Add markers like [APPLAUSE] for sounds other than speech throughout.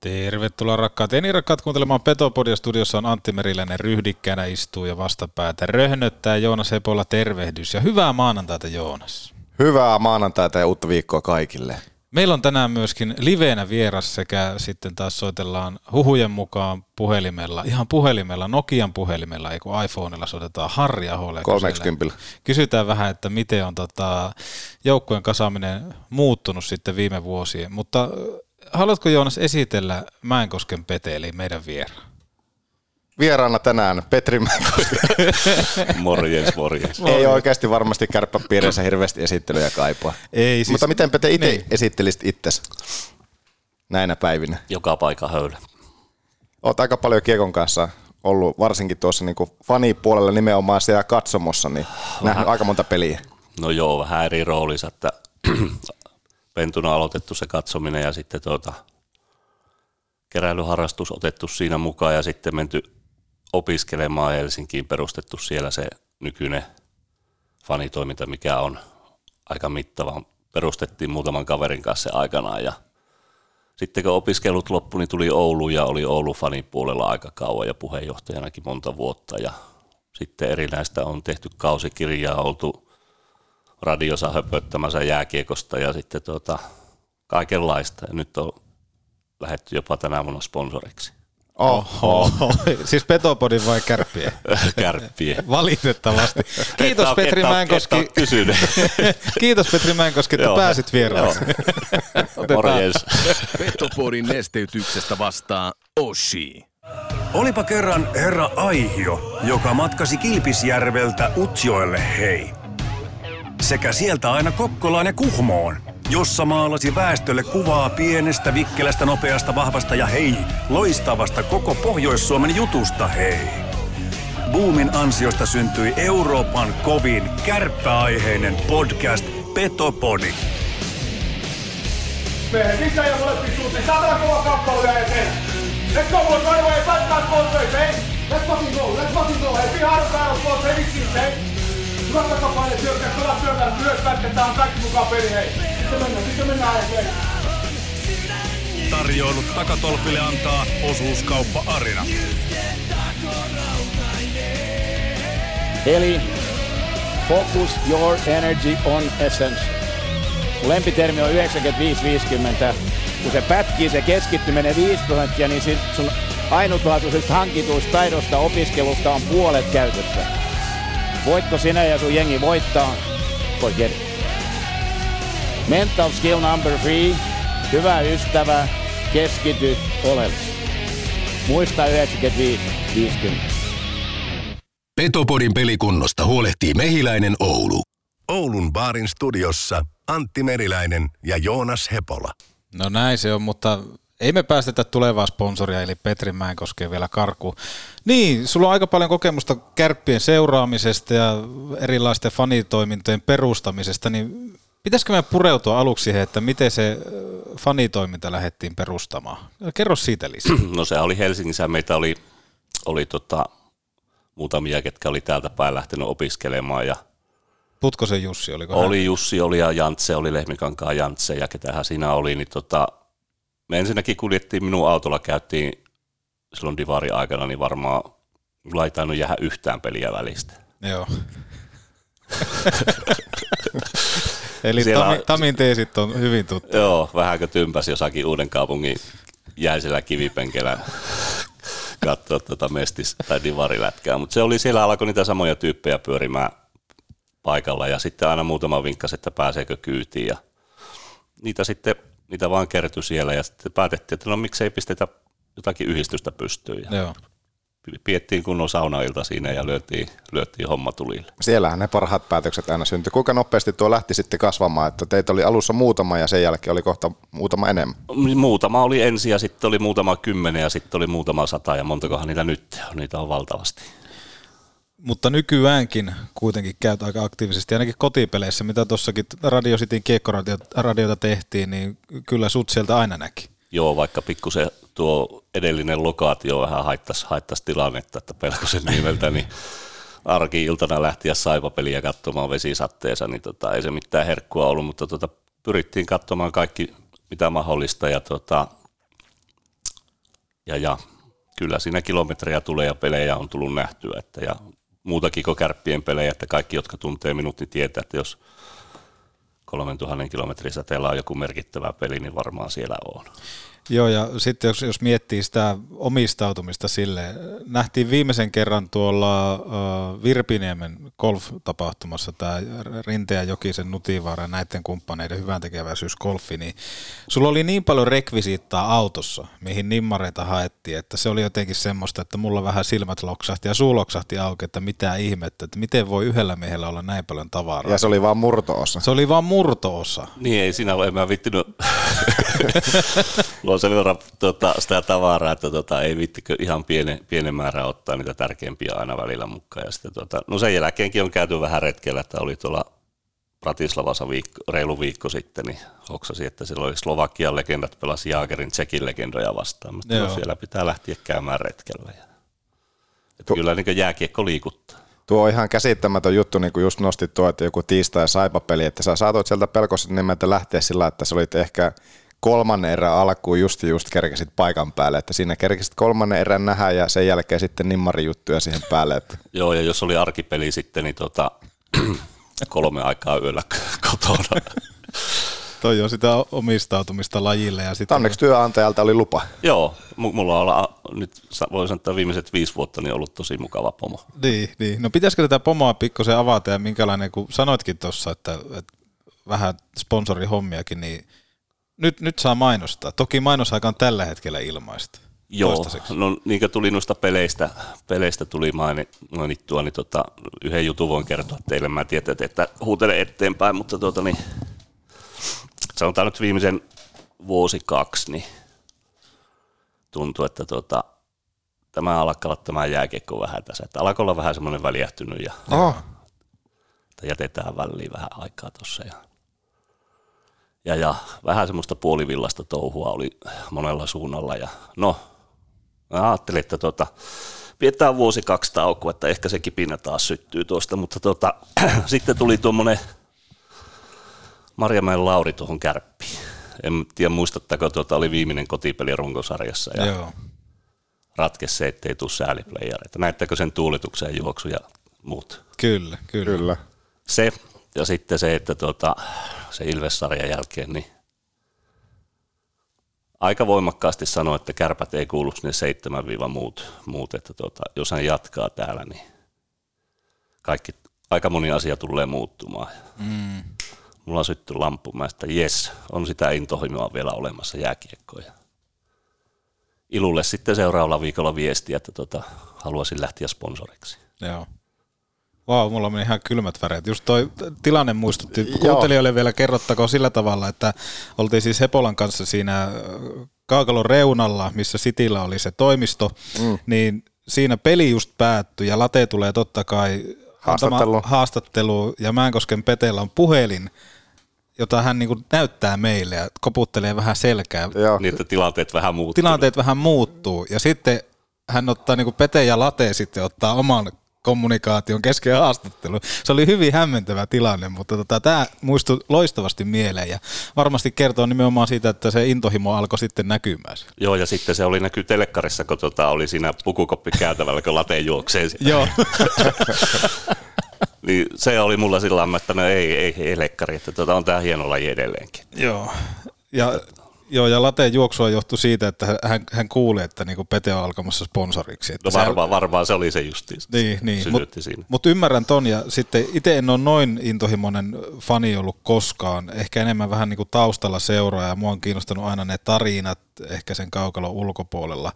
Tervetuloa rakkaat ja niin rakkaat kuuntelemaan Petopodia. Studiossa on Antti Meriläinen ryhdikkäänä istuu ja vastapäätä röhnöttää Joonas Epola tervehdys ja hyvää maanantaita Joonas. Hyvää maanantaita ja uutta viikkoa kaikille. Meillä on tänään myöskin liveenä vieras sekä sitten taas soitellaan huhujen mukaan puhelimella, ihan puhelimella, Nokian puhelimella, ei kun iPhoneilla soitetaan Harri Aholle. 30. Kysytään vähän, että miten on tota, joukkueen kasaaminen muuttunut sitten viime vuosien, mutta haluatko Joonas esitellä Mäenkosken Pete, eli meidän vieraan? Vieraana tänään Petri [LAUGHS] morjens, morjens. Ei oikeasti varmasti kärppäpiirissä hirveästi esittelyjä kaipaa. Ei, siis, Mutta miten Pete itse niin. esittelisit itsesi näinä päivinä? Joka paikka höylä. Olet aika paljon Kiekon kanssa ollut, varsinkin tuossa niin fanipuolella nimenomaan siellä katsomossa, niin nähnyt aika monta peliä. No joo, vähän eri roolissa, että [CLEARS THROAT] pentuna aloitettu se katsominen ja sitten tuota, keräilyharrastus otettu siinä mukaan ja sitten menty opiskelemaan Helsinkiin, perustettu siellä se nykyinen fanitoiminta, mikä on aika mittava. Perustettiin muutaman kaverin kanssa aikanaan ja sitten kun opiskelut loppui, niin tuli Oulu ja oli Oulu fanipuolella aika kauan ja puheenjohtajanakin monta vuotta ja sitten erinäistä on tehty kausikirjaa, oltu radiossa höpöttämässä jääkiekosta ja sitten tuota, kaikenlaista. Ja nyt on lähetty jopa tänä vuonna sponsoriksi. Oho. [LAUGHS] siis Petopodin vai kärppien? [LAUGHS] Kärppien. Valitettavasti. Kiitos Kettä- Petri kettä- Mäenkoski. kettä. [LAUGHS] Kiitos Petri Mäenkoski, että Joo. pääsit vieraaksi. Morjens. Petopodin nesteytyksestä vastaa Oshi. Olipa kerran herra Aihio, joka matkasi Kilpisjärveltä Utsjoelle hei. Sekä sieltä aina Kokkolaan ja Kuhmoon, jossa maalasi väestölle kuvaa pienestä, vikkelästä, nopeasta, vahvasta ja hei, loistavasta koko Pohjois-Suomen jutusta hei. Boomin ansiosta syntyi Euroopan kovin kärppäaiheinen podcast Petopodi. Meidän sisään ja molempiin suuntiin. Saadaan kova kappale vielä eteen. Let's go, boys, right away. Fight that sponsors, hey. Let's fucking go, let's fucking go. Hey, be hard battle sponsors, hey, vitsi, hey. Hyvät takapaine syökkää, kovat syökkää, myös pätketään kaikki mukaan peli, hei. Sitten mennään, sitten mennään, hei. Tarjoilut takatolpille antaa osuuskauppa Arina. Eli focus your energy on essence. Mun lempitermi on 95-50. Kun se pätkii se keskittyminen 5 prosenttia, niin sit sun ainutlaatuisesta hankituista taidosta opiskelusta on puolet käytössä. Voitko sinä ja sun jengi voittaa? Forget it. Mental skill number three. Hyvä ystävä, keskity oleellisesti. Muista 95-50. Petopodin pelikunnosta huolehtii Mehiläinen Oulu. Oulun baarin studiossa Antti Meriläinen ja Joonas Hepola. No näin se on, mutta ei me päästetä tulevaa sponsoria, eli Petri Mäenkoskeen vielä karkuun. Niin, sulla on aika paljon kokemusta kärppien seuraamisesta ja erilaisten fanitoimintojen perustamisesta, niin pitäisikö me pureutua aluksi siihen, että miten se ö, fanitoiminta lähdettiin perustamaan? Kerro siitä lisää. [CLEARS THROAT] No se oli Helsingissä, meitä oli, oli tota, muutamia, ketkä oli täältä päin lähtenyt opiskelemaan ja Putkosen Jussi, oliko hän? Oli Jussi, oli ja Jantse, oli Lehmikankaan Jantse ja ketähän siinä oli, niin tota, me ensinnäkin kuljettiin minun autolla, käytiin silloin Divari aikana, niin varmaan mulla ei tainnut jäädä yhtään peliä välistä. Joo. [LAUGHS] Eli Siellä- Tami, Tamin teesit on hyvin tuttu. Joo, vähänkö tympäs jossakin uuden kaupungin jäisellä kivipenkellä [LAUGHS] katsoa tuota mestis- tai divarilätkää, mutta se oli siellä alkoi niitä samoja tyyppejä pyörimään paikalla ja sitten aina muutama vinkkasi, että pääseekö kyytiin ja niitä sitten, niitä vaan kertyi siellä ja sitten päätettiin, että no miksei pistetä jotakin yhdistystä pystyyn ja Joo. piettiin kunnon saunailta siinä ja lyötiin, lyötiin homma tulille. Siellähän ne parhaat päätökset aina syntyi. Kuinka nopeasti tuo lähti sitten kasvamaan, että teitä oli alussa muutama ja sen jälkeen oli kohta muutama enemmän? Muutama oli ensin ja sitten oli muutama kymmenen ja sitten oli muutama sata ja montakohan niitä nyt on, niitä on valtavasti. Mutta nykyäänkin kuitenkin käyt aika aktiivisesti, ainakin kotipeleissä, mitä tuossakin Radio Cityn kiekkoradiota tehtiin, niin kyllä sut sieltä aina näki. Joo, vaikka pikkusen tuo edellinen lokaatio vähän haittaisi, haittaisi tilannetta, että pelkosen nimeltä, niin arki-iltana lähtiä saipapeliä katsomaan vesisatteessa, niin tota, ei se mitään herkkua ollut, mutta tota, pyrittiin katsomaan kaikki mitä mahdollista ja tota, ja, ja kyllä siinä kilometrejä tulee ja pelejä on tullut nähtyä, että ja muutakin kuin kärppien pelejä, että kaikki, jotka tuntee minut, niin tietää, että jos 3000 kilometrin säteellä on joku merkittävä peli, niin varmaan siellä on. Joo, ja sitten jos, jos miettii sitä omistautumista sille, nähtiin viimeisen kerran tuolla uh, Virpiniemen golf-tapahtumassa tämä Rinte ja Jokisen Nutivaara näiden kumppaneiden hyvän tekeväisyysgolfi, niin sulla oli niin paljon rekvisiittaa autossa, mihin nimmareita haettiin, että se oli jotenkin semmoista, että mulla vähän silmät loksahti ja suu loksahti auki, että mitä ihmettä, että miten voi yhdellä miehellä olla näin paljon tavaraa. Ja se oli vaan murtoosa. Se oli vaan murtoosa. Niin, ei siinä ole, en mä vittinyt. [LAUGHS] on sen verran tota, sitä tavaraa, että tota, ei vittikö ihan pienen, pienen määrän ottaa niitä tärkeimpiä aina välillä mukaan. Ja sitten, tota, no sen jälkeenkin on käyty vähän retkellä, että oli tuolla Bratislavassa viikko, reilu viikko sitten, niin hoksasi, että siellä oli Slovakian legendat pelasi Jaagerin Tsekin legendoja vastaan, mutta no, siellä pitää lähteä käymään retkellä. Ja, että kyllä niin jääkiekko liikuttaa. Tuo on ihan käsittämätön juttu, niin kuin just nostit tuo, että joku tiistai saipapeli, että sä saatoit sieltä pelkosen nimeltä lähteä sillä, että sä olit ehkä kolmannen erän alkuun just just kerkesit paikan päälle, että siinä kerkesit kolmannen erän nähdä ja sen jälkeen sitten nimmari juttuja siihen päälle. Että. [LAUGHS] Joo, ja jos oli arkipeli sitten, niin tota, [CLEARS THROAT] kolme aikaa yöllä kotona. [LAUGHS] Toi on sitä omistautumista lajille. Ja sitä Onneksi työnantajalta oli lupa. Joo, mulla on nyt voisi sanoa, että viimeiset viisi vuotta niin ollut tosi mukava pomo. Niin, niin. no pitäisikö tätä pomoa pikkusen avata ja minkälainen, kun sanoitkin tuossa, että, että vähän sponsorihommiakin, niin nyt, nyt saa mainostaa. Toki mainosaika on tällä hetkellä ilmaista. Joo, no niin kuin tuli noista peleistä, peleistä tuli mainittua, niin tota, yhden jutun voin kertoa teille. Mä tiedän, että huutele eteenpäin, mutta tota, niin, sanotaan nyt viimeisen vuosi kaksi, niin tuntuu, että tota, tämä alkaa olla tämä jääkiekko vähän tässä. Että alkaa olla vähän semmoinen väljähtynyt ja oh. että jätetään väliin vähän aikaa tuossa. Ja ja, ja vähän semmoista puolivillasta touhua oli monella suunnalla. Ja no, mä ajattelin, että tota, pidetään vuosi kaksi taukoa, että ehkä se kipinä taas syttyy tuosta, mutta tota, [CLEARS THROAT] sitten tuli tuommoinen Marjamäen Lauri tuohon kärppiin. En tiedä muistattako, tuota oli viimeinen kotipeli runkosarjassa ja Joo. ratkesi se, ettei tule sääliplayereita. Näettekö sen tuulituksen juoksu ja muut? Kyllä, kyllä. kyllä. Se ja sitten se, että tuota, se Ilves-sarjan jälkeen, niin aika voimakkaasti sanoi, että kärpät ei kuulu sinne seitsemän viiva muut, muut että tuota, jos hän jatkaa täällä, niin kaikki, aika moni asia tulee muuttumaan. Mm. Mulla on sytty lampu, mä että jes, on sitä intohimoa vielä olemassa jääkiekkoja. Ilulle sitten seuraavalla viikolla viestiä, että tuota, haluaisin lähteä sponsoriksi. Joo. Vau, mulla meni ihan kylmät väreet. Just toi tilanne muistutti, kuuntelijoille vielä kerrottako sillä tavalla, että oltiin siis Hepolan kanssa siinä äh, Kaakalon reunalla, missä Sitillä oli se toimisto, mm. niin siinä peli just päättyi ja Late tulee totta kai haastattelu, haastattelu ja Määnkosken Petellä on puhelin, jota hän niin näyttää meille ja koputtelee vähän selkää. Joo. Niin, että tilanteet vähän muuttuu. Tilanteet vähän muuttuu ja sitten hän ottaa niin Pete ja Late sitten ottaa oman kommunikaation kesken haastattelu. Se oli hyvin hämmentävä tilanne, mutta tota, tämä muistui loistavasti mieleen ja varmasti kertoo nimenomaan siitä, että se intohimo alkoi sitten näkymään. Joo, ja sitten se oli näkyy telekkarissa, kun tota, oli siinä pukukoppi käytävällä, kun late juoksee. Joo. [LAUGHS] niin se oli mulla sillä että no ei, ei, ei lekkari, että tota, on tämä hieno laji edelleenkin. Joo, ja Joo, ja lateen juoksua johtui siitä, että hän, hän kuuli, että niinku Pete on alkamassa sponsoriksi. Että no varmaan, se, varmaan se oli se justiin. Niin, niin. mutta mut ymmärrän ton, ja sitten itse en ole noin intohimoinen fani ollut koskaan. Ehkä enemmän vähän niinku taustalla seuraa, ja mua on kiinnostanut aina ne tarinat ehkä sen kaukalon ulkopuolella.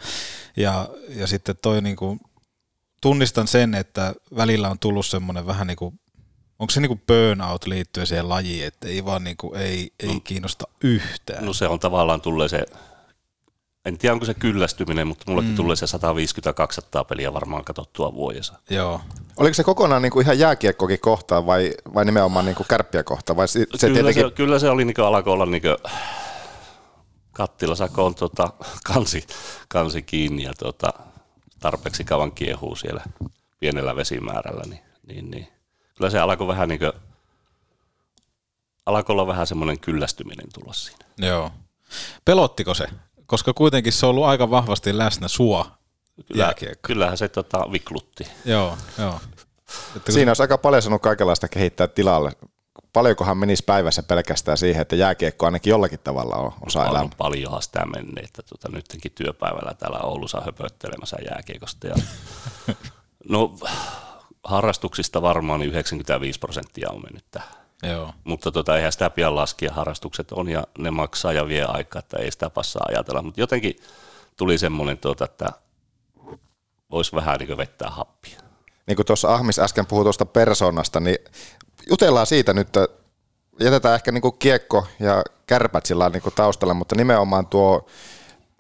Ja, ja sitten toi niinku, tunnistan sen, että välillä on tullut semmoinen vähän niin kuin Onko se niinku burnout liittyen siihen lajiin, että ei vaan niinku, ei, ei no, kiinnosta yhtään? No se on tavallaan tulee se, en tiedä onko se kyllästyminen, mutta mullekin mm. tulee se 150-200 peliä varmaan katsottua vuodessa. Joo. Oliko se kokonaan niinku ihan jääkiekkokin kohtaan vai, vai nimenomaan niinku kärppiä kohtaan? Vai se kyllä, tietenkin... se, kyllä se oli, niinku, alkoi olla niinku, kattilasako tota, kansi, kansi kiinni ja tota, tarpeeksi kauan kiehuu siellä pienellä vesimäärällä, niin, niin, niin kyllä se alkoi vähän niin kuin, alkoi olla vähän semmoinen kyllästyminen tulla siinä. Joo. Pelottiko se? koska kuitenkin se on ollut aika vahvasti läsnä sua Kyllä, jääkiekko. kyllähän se tota, viklutti. Joo, joo. Että kun- Siinä olisi aika paljon sanonut kaikenlaista kehittää tilalle. Paljonkohan menisi päivässä pelkästään siihen, että jääkiekko ainakin jollakin tavalla on osa elämää. On paljonhan sitä mennyt, että tota, nytkin työpäivällä täällä Oulussa höpöttelemässä jääkiekosta. Ja, [LAUGHS] no harrastuksista varmaan niin 95 prosenttia on mennyt tähän. Joo. Mutta tota, eihän sitä pian laskea, harrastukset on ja ne maksaa ja vie aikaa, että ei sitä passaa ajatella. Mutta jotenkin tuli semmoinen, tuota, että voisi vähän niin vettää happia. niin kuin tuossa Ahmis äsken puhui tuosta persoonasta, niin jutellaan siitä nyt, että jätetään ehkä niin kuin kiekko ja kärpät sillä niin kuin taustalla, mutta nimenomaan tuo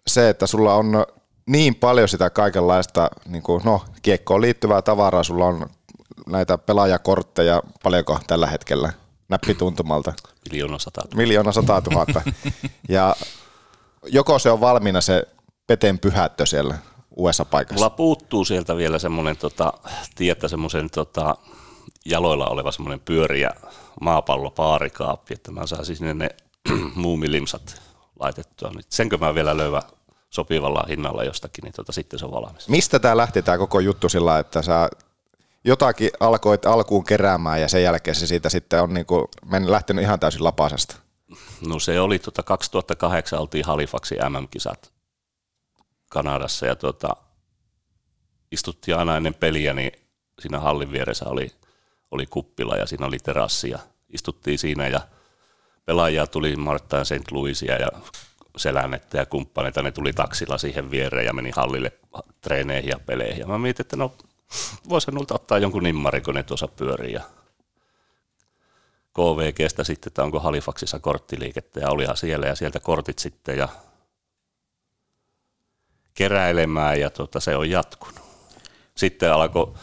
se, että sulla on niin paljon sitä kaikenlaista niin kuin, no, kiekkoon liittyvää tavaraa, sulla on näitä pelaajakortteja, paljonko tällä hetkellä näppituntumalta? Miljoona sata. Miljoona sata tuhatta. [LAUGHS] ja joko se on valmiina se peten pyhättö siellä uudessa paikassa? Mulla puuttuu sieltä vielä semmoinen, tota, tiedätte, semmoisen tota, jaloilla oleva semmoinen pyöriä maapallopaarikaappi, että mä saisin sinne ne [CLEARS THROAT] muumilimsat laitettua. Nyt senkö mä vielä löydän sopivalla hinnalla jostakin, niin tota, sitten se on valmis. Mistä tämä lähti tämä koko juttu sillä, että sä jotakin alkoit alkuun keräämään ja sen jälkeen se siitä sitten on niinku men, lähtenyt ihan täysin lapasesta? No se oli tota 2008 oltiin Halifaxin MM-kisat Kanadassa ja tota, istuttiin aina ennen peliä, niin siinä hallin vieressä oli, oli kuppila ja siinä oli terassi ja istuttiin siinä ja pelaajia tuli Marttain St. Louisia ja Selännettä ja kumppaneita, ne tuli taksilla siihen viereen ja meni hallille treeneihin ja peleihin. Ja mä mietin, että no voisi nulta ottaa jonkun nimmarin, kun ne tuossa pyörii. Ja KVGstä sitten, että onko Halifaxissa korttiliikettä ja olihan siellä ja sieltä kortit sitten ja keräilemään ja tota, se on jatkunut. Sitten alkoi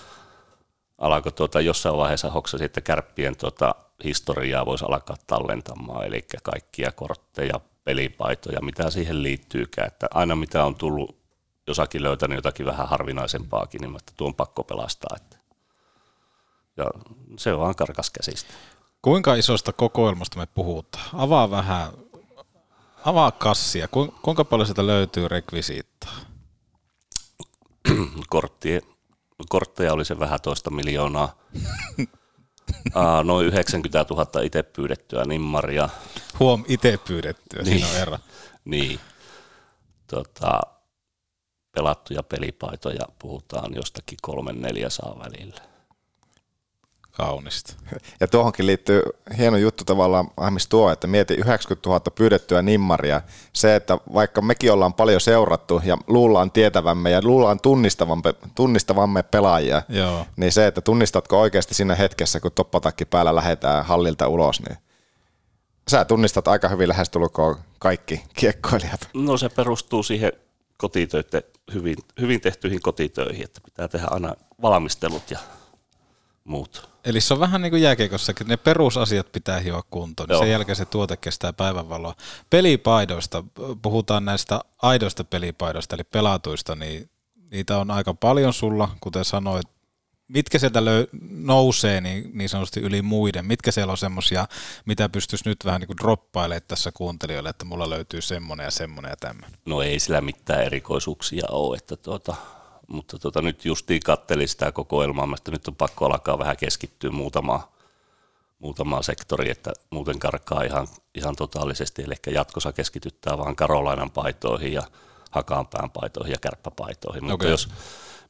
alko tuota, jossain vaiheessa hoksasi, että kärppien tuota, historiaa voisi alkaa tallentamaan, eli kaikkia kortteja, pelipaitoja, mitä siihen liittyykään. Että aina mitä on tullut jossakin löytänyt jotakin vähän harvinaisempaakin, niin että tuon pakko pelastaa. Että. Ja se on vaan karkas käsistä. Kuinka isosta kokoelmasta me puhutaan? Avaa vähän, avaa kassia. Ku- Kuinka paljon sieltä löytyy rekvisiittaa? Korttia, kortteja oli se vähän toista miljoonaa. [LAUGHS] Aa, noin 90 000 itse pyydettyä nimmaria. Huom, itse pyydettyä, Niin. siinä on ero. Niin. Tota, pelattuja pelipaitoja puhutaan jostakin kolmen neljäsaa välillä. Kaunista. Ja tuohonkin liittyy hieno juttu tavallaan, Ahmis tuo, että mieti 90 000 pyydettyä nimmaria. Se, että vaikka mekin ollaan paljon seurattu ja luullaan tietävämme ja luullaan tunnistavamme, tunnistavamme pelaajia, Joo. niin se, että tunnistatko oikeasti siinä hetkessä, kun toppatakki päällä lähetään hallilta ulos, niin sä tunnistat aika hyvin lähestulkoon kaikki kiekkoilijat. No se perustuu siihen kotitöiden, hyvin, hyvin tehtyihin kotitöihin, että pitää tehdä aina valmistelut ja muut. Eli se on vähän niin kuin jääkiekossakin, ne perusasiat pitää hioa kuntoon, niin Joo. sen jälkeen se tuote kestää päivänvaloa. Pelipaidoista, puhutaan näistä aidoista pelipaidoista, eli pelatuista, niin niitä on aika paljon sulla, kuten sanoit. Mitkä sieltä löy- nousee niin, niin sanotusti yli muiden? Mitkä siellä on semmoisia, mitä pystyisi nyt vähän niin kuin droppailemaan tässä kuuntelijoille, että mulla löytyy semmoinen ja semmoinen ja tämmöinen? No ei sillä mitään erikoisuuksia ole, että tuota, mutta tuota, nyt justiin kattelin sitä kokoelmaa, mä sitten nyt on pakko alkaa vähän keskittyä muutamaan, muutamaan sektoriin, että muuten karkaa ihan, ihan totaalisesti, eli jatkossa keskityttää vaan Karolainan paitoihin ja Hakaanpään paitoihin ja kärppäpaitoihin, mutta Okei. jos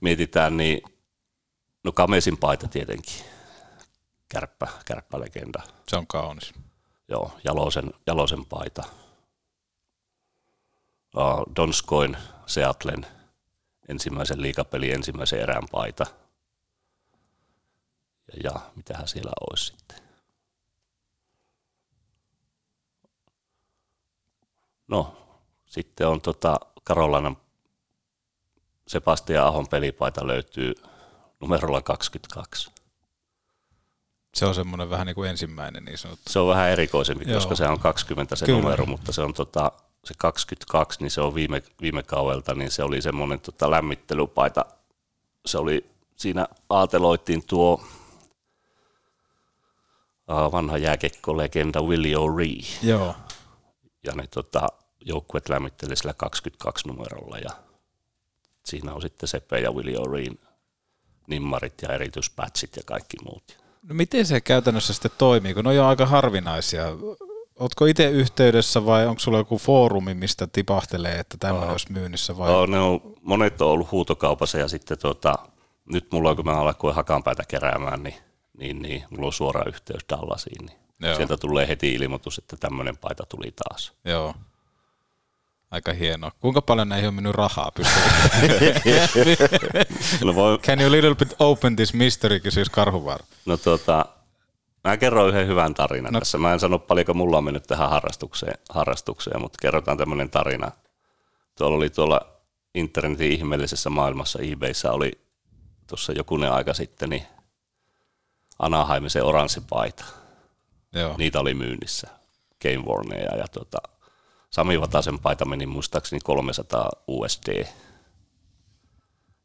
mietitään, niin no Kamesin paita tietenkin, kärppä, kärppälegenda, Se on kaunis. joo, Jalosen, Jalosen paita. Uh, Donskoin Seatlen ensimmäisen liikapelin ensimmäisen erään paita. Ja, ja mitähän siellä olisi sitten. No, sitten on tota Karolainen Sebastian Ahon pelipaita löytyy numerolla 22. Se on semmoinen vähän niin kuin ensimmäinen niin sanottu. Se on vähän erikoisempi, Joo. koska se on 20 se Kyllä. numero, mutta se on tota, se 22, niin se on viime, viime kaudelta, niin se oli semmoinen tota, lämmittelypaita. Se oli, siinä aateloitiin tuo uh, vanha jääkekko-legenda Willie O'Ree, Joo. ja ne tota, joukkueet lämmitteli sillä 22 numerolla ja siinä on sitten Sepe ja Willie O'Reen nimmarit ja erityispatchit ja kaikki muut. No miten se käytännössä sitten toimii, kun ne on aika harvinaisia? Ootko itse yhteydessä vai onko sulla joku foorumi, mistä tipahtelee, että tämmöinen olisi myynnissä? Vai? Oh, ne on, monet on ollut huutokaupassa ja sitten tota, nyt mulla on, kun mä alkoin hakanpäätä keräämään, niin, niin, niin mulla on suora yhteys Dallasiin. Niin Joo. sieltä tulee heti ilmoitus, että tämmöinen paita tuli taas. Joo. Aika hienoa. Kuinka paljon näihin on mennyt rahaa? [LAUGHS] No, voi, Can you little bit open this mystery, kysyisi Karhuvaara. no tota, mä kerron yhden hyvän tarinan No. tässä. Mä en sano paljonko mulla on mennyt tähän harrastukseen, harrastukseen mutta kerrotaan tämmöinen tarina. Tuolla oli tuolla internetin ihmeellisessä maailmassa eBayssä oli tuossa jokunen aika sitten niin Anaheimisen oranssi paita. Joo. Niitä oli myynnissä, Game Warneja ja tota, Sami Vatasen paita meni muistaakseni 300 USD.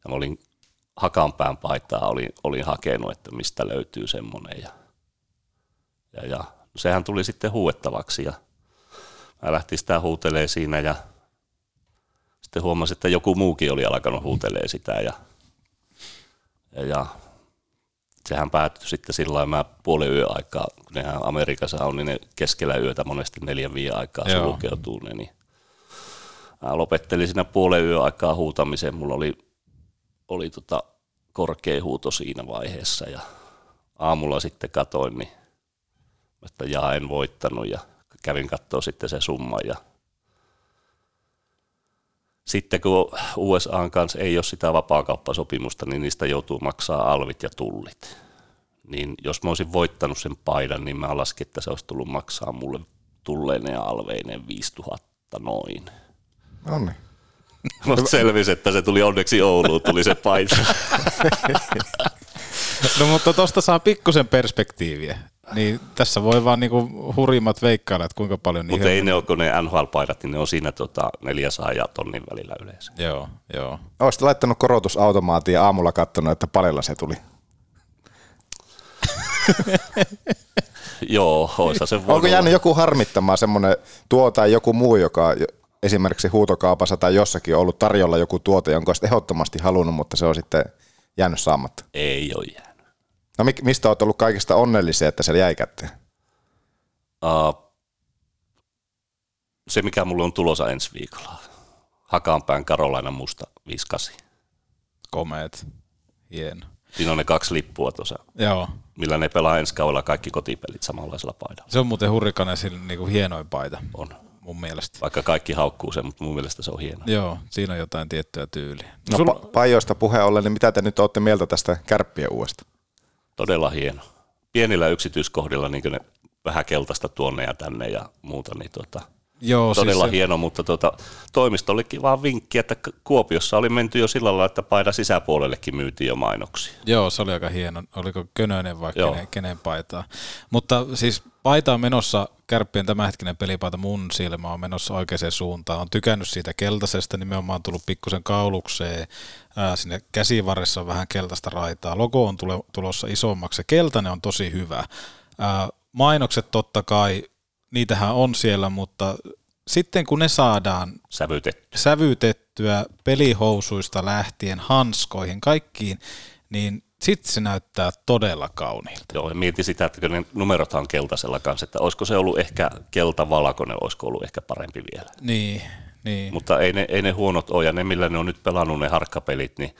Ja mä olin Hakanpään paitaa, olin, olin hakenut, että mistä löytyy semmoinen. Ja, ja, ja sehän tuli sitten huuettavaksi ja mä lähtin sitä huutelee siinä ja sitten huomasin, että joku muukin oli alkanut huutelee sitä ja, ja, ja sehän päättyi sitten sillä lailla, mä puolen yö aikaa, kun nehän Amerikassa on, niin ne keskellä yötä monesti neljän viiden aikaa Joo. sulkeutuu ne, niin mä lopettelin siinä puolen yö aikaa huutamisen, mulla oli, oli tota korkea huuto siinä vaiheessa ja aamulla sitten katoin, niin että jaa en voittanut ja kävin katsoa sitten se summa ja sitten kun USAn kanssa ei ole sitä vapaakauppasopimusta, niin niistä joutuu maksaa alvit ja tullit. Niin jos mä olisin voittanut sen paidan, niin mä laskin, että se olisi tullut maksaa mulle tulleinen ja alveineen 5000 noin. No niin. [LAUGHS] Mutta selvisi, että se tuli onneksi Ouluun, tuli se paita. [LAUGHS] No mutta tuosta saa pikkusen perspektiiviä. Niin tässä voi vaan niinku hurjimmat veikkailla, että kuinka paljon Mutta ei ne ole, kun ne NHL-paidat, niin ne on siinä tota 400 ja tonnin välillä yleensä. Joo, joo. Olisit laittanut korotusautomaatin ja aamulla katsonut, että paljonko se tuli. [LAUGHS] Joo, oisa se Onko jäänyt joku harmittamaan semmoinen tuo tai joku muu, joka jo- esimerkiksi huutokaupassa tai jossakin on ollut tarjolla joku tuote, jonka olisit ehdottomasti halunnut, mutta se on sitten jäänyt saamatta? Ei ole jäänyt. No mistä olet ollut kaikista onnellisia, että se jäi käteen? Uh, se, mikä mulle on tulossa ensi viikolla. Hakaanpään Karolaina Musta 58. Komeet. Hieno. Siinä on ne kaksi lippua tuossa, Joo. millä ne pelaa ensi kaudella kaikki kotipelit samanlaisella paidalla. Se on muuten hurrikanen sillä niinku hienoin paita On. mun mielestä. Vaikka kaikki haukkuu sen, mutta mun mielestä se on hieno. Joo, siinä on jotain tiettyä tyyliä. No, Sulla- pa- pajoista puheen ollen, niin mitä te nyt olette mieltä tästä kärppien uudesta? Todella hieno. Pienillä yksityiskohdilla niin ne vähän keltaista tuonne ja tänne ja muuta, niin tota, Joo, todella siis se- hieno, mutta tota, toimistollekin vaan vinkki, että Kuopiossa oli menty jo sillä lailla, että paida sisäpuolellekin myytiin jo mainoksia. Joo, se oli aika hieno. Oliko Könönen vai Joo. kenen, kenen paitaa. Mutta siis paita on menossa, kärppien tämänhetkinen pelipaita mun silmä on menossa oikeaan suuntaan. On tykännyt siitä keltaisesta, nimenomaan tullut pikkusen kaulukseen. Ää, sinne käsivarressa on vähän keltaista raitaa. Logo on tule, tulossa isommaksi. Keltainen on tosi hyvä. Ää, mainokset totta kai, niitähän on siellä, mutta sitten kun ne saadaan Sävytetty. sävytettyä pelihousuista lähtien hanskoihin, kaikkiin, niin sitten se näyttää todella kauniilta. Joo, ja mietin sitä, että kun ne numerothan on keltaisella kanssa, että olisiko se ollut ehkä keltavalkoinen, olisiko ollut ehkä parempi vielä. Niin, niin. Mutta ei ne, ei ne huonot ole, ja ne millä ne on nyt pelannut ne harkkapelit, niin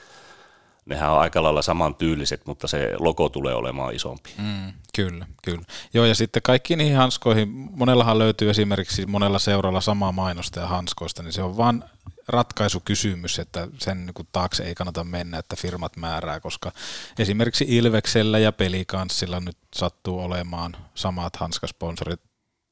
nehän on aika lailla samantyyliset, mutta se logo tulee olemaan isompi. Mm, kyllä, kyllä. Joo, ja sitten kaikki niihin hanskoihin, monellahan löytyy esimerkiksi monella seuralla samaa mainosta ja hanskoista, niin se on vaan ratkaisukysymys, että sen niin taakse ei kannata mennä, että firmat määrää, koska esimerkiksi Ilveksellä ja Pelikanssilla nyt sattuu olemaan samat hanskasponsorit.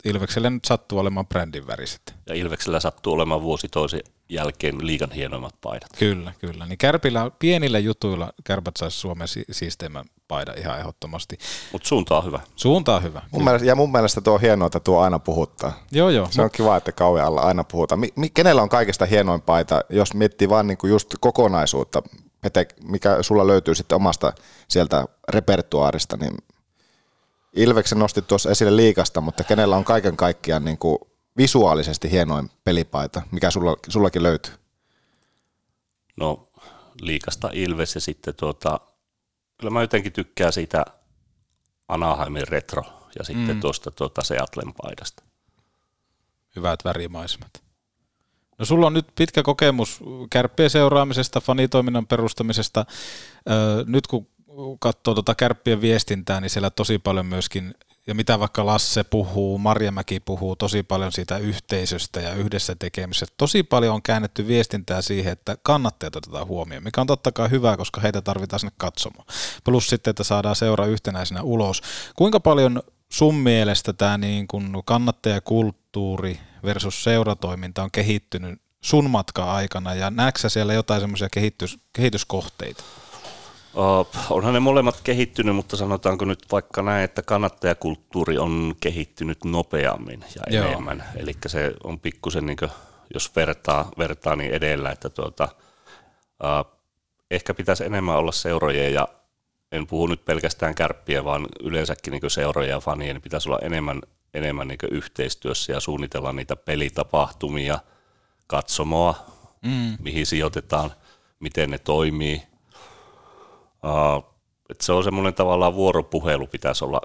Ilveksellä nyt sattuu olemaan brändin väriset. Ja Ilveksellä sattuu olemaan vuosi toisen jälkeen liigan hienoimmat paidat. Kyllä, kyllä. Niin kärpillä, pienillä jutuilla kärpät saisi Suomen si- siisteimmän paidan ihan ehdottomasti. Mutta suunta on hyvä. Suunta on hyvä. Mun mielestä, ja mun mielestä tuo on hienoa, että tuo aina puhuttaa. Joo, joo. Se on kiva, että kauan alla aina puhutaan. Mi- mi- kenellä on kaikista hienoin paita, jos miettii vaan niinku just kokonaisuutta, Pete, mikä sulla löytyy sitten omasta sieltä repertuaarista, niin Ilveksen nostit tuossa esille liikasta, mutta kenellä on kaiken kaikkiaan niinku visuaalisesti hienoin pelipaita, mikä sulla, sullakin löytyy? No liikasta Ilves ja sitten tuota, kyllä mä jotenkin tykkään siitä Anaheimin retro ja sitten mm. tuosta tuota Seatlen paidasta. Hyvät värimaisemat. No sulla on nyt pitkä kokemus kärppien seuraamisesta, fanitoiminnan perustamisesta. Öö, nyt kun katsoo tuota kärppien viestintää, niin siellä tosi paljon myöskin, ja mitä vaikka Lasse puhuu, Marjamäki puhuu tosi paljon siitä yhteisöstä ja yhdessä tekemisestä. Tosi paljon on käännetty viestintää siihen, että kannattajat otetaan huomioon, mikä on totta kai hyvä, koska heitä tarvitaan sinne katsomaan. Plus sitten, että saadaan seura yhtenäisenä ulos. Kuinka paljon sun mielestä tämä niin kun kannattajakulttuuri versus seuratoiminta on kehittynyt sun matkan aikana ja näetkö siellä jotain semmoisia kehitys, kehityskohteita? Onhan ne molemmat kehittynyt, mutta sanotaanko nyt vaikka näin, että kannattajakulttuuri on kehittynyt nopeammin ja Joo. enemmän. Eli se on pikkusen, niin kuin, jos vertaa, vertaa niin edellä, että tuota, uh, ehkä pitäisi enemmän olla seurojen ja en puhu nyt pelkästään kärppiä, vaan yleensäkin niin seuroja ja fanien, niin pitäisi olla enemmän, enemmän niin yhteistyössä ja suunnitella niitä pelitapahtumia, katsomoa, mm. mihin sijoitetaan, miten ne toimii – Uh, että se on semmoinen tavallaan vuoropuhelu pitäisi olla,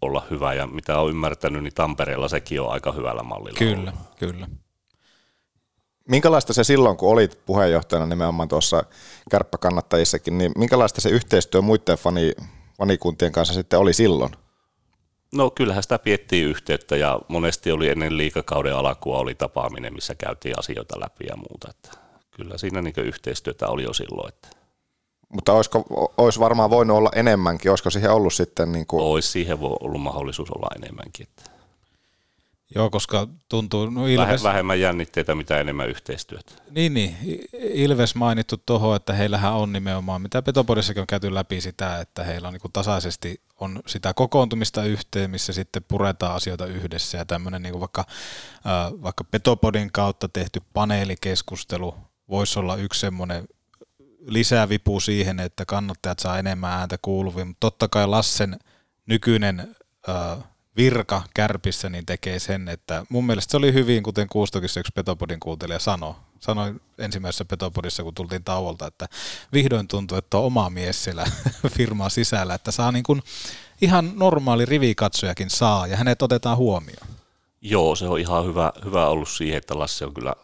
olla hyvä ja mitä olen ymmärtänyt, niin Tampereella sekin on aika hyvällä mallilla. Kyllä, ollut. kyllä. Minkälaista se silloin, kun olit puheenjohtajana nimenomaan tuossa kärppäkannattajissakin, niin minkälaista se yhteistyö muiden fani, fanikuntien kanssa sitten oli silloin? No kyllähän sitä piettiin yhteyttä ja monesti oli ennen liikakauden alkua oli tapaaminen, missä käytiin asioita läpi ja muuta. Että kyllä siinä niin yhteistyötä oli jo silloin. Että mutta olisiko, olisi varmaan voinut olla enemmänkin, olisiko siihen ollut sitten niin kuin... Olisi siihen ollut mahdollisuus olla enemmänkin. Että... Joo, koska tuntuu... No Ilves... Vähemmän jännitteitä, mitä enemmän yhteistyötä. Niin, niin. Ilves mainittu tuohon, että heillähän on nimenomaan, mitä Petopodissakin on käyty läpi sitä, että heillä on niin tasaisesti on sitä kokoontumista yhteen, missä sitten puretaan asioita yhdessä ja tämmöinen niin vaikka, äh, vaikka Petopodin kautta tehty paneelikeskustelu voisi olla yksi semmoinen lisää vipu siihen, että kannattajat saa enemmän ääntä kuuluviin, mutta totta kai Lassen nykyinen äh, virka kärpissä niin tekee sen, että mun mielestä se oli hyvin, kuten Kuustokissa yksi Petopodin kuuntelija sanoi, sanoi ensimmäisessä Petopodissa, kun tultiin tauolta, että vihdoin tuntuu, että on oma mies siellä [LAUGHS] firmaa sisällä, että saa niin kuin ihan normaali rivikatsojakin saa ja hänet otetaan huomioon. Joo, se on ihan hyvä, hyvä ollut siihen, että Lasse on kyllä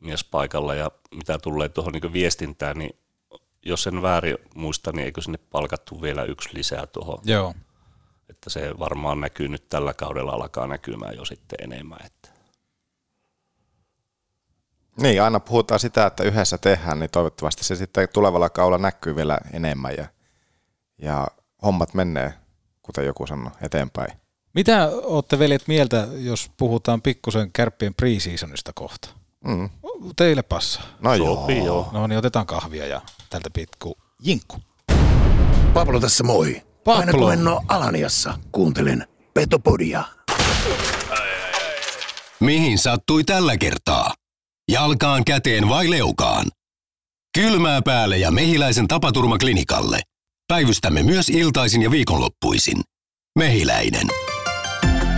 mies paikalla ja mitä tulee tuohon niin viestintään, niin jos en väärin muista, niin eikö sinne palkattu vielä yksi lisää tuohon? Joo. Että se varmaan näkyy nyt tällä kaudella, alkaa näkymään jo sitten enemmän. Että. Niin, aina puhutaan sitä, että yhdessä tehdään, niin toivottavasti se sitten tulevalla kaudella näkyy vielä enemmän ja, ja hommat menee, kuten joku sanoi, eteenpäin. Mitä olette veljet mieltä, jos puhutaan pikkusen kärppien preseasonista kohta? Mm. Teille passa. No Sopii, joo. joo. No niin, otetaan kahvia ja tältä pitku jinkku. Pablo tässä moi. Pablo. Aina kun en ole Alaniassa, kuuntelen Petopodia. Mihin sattui tällä kertaa? Jalkaan, käteen vai leukaan? Kylmää päälle ja mehiläisen tapaturmaklinikalle. Päivystämme myös iltaisin ja viikonloppuisin. Mehiläinen.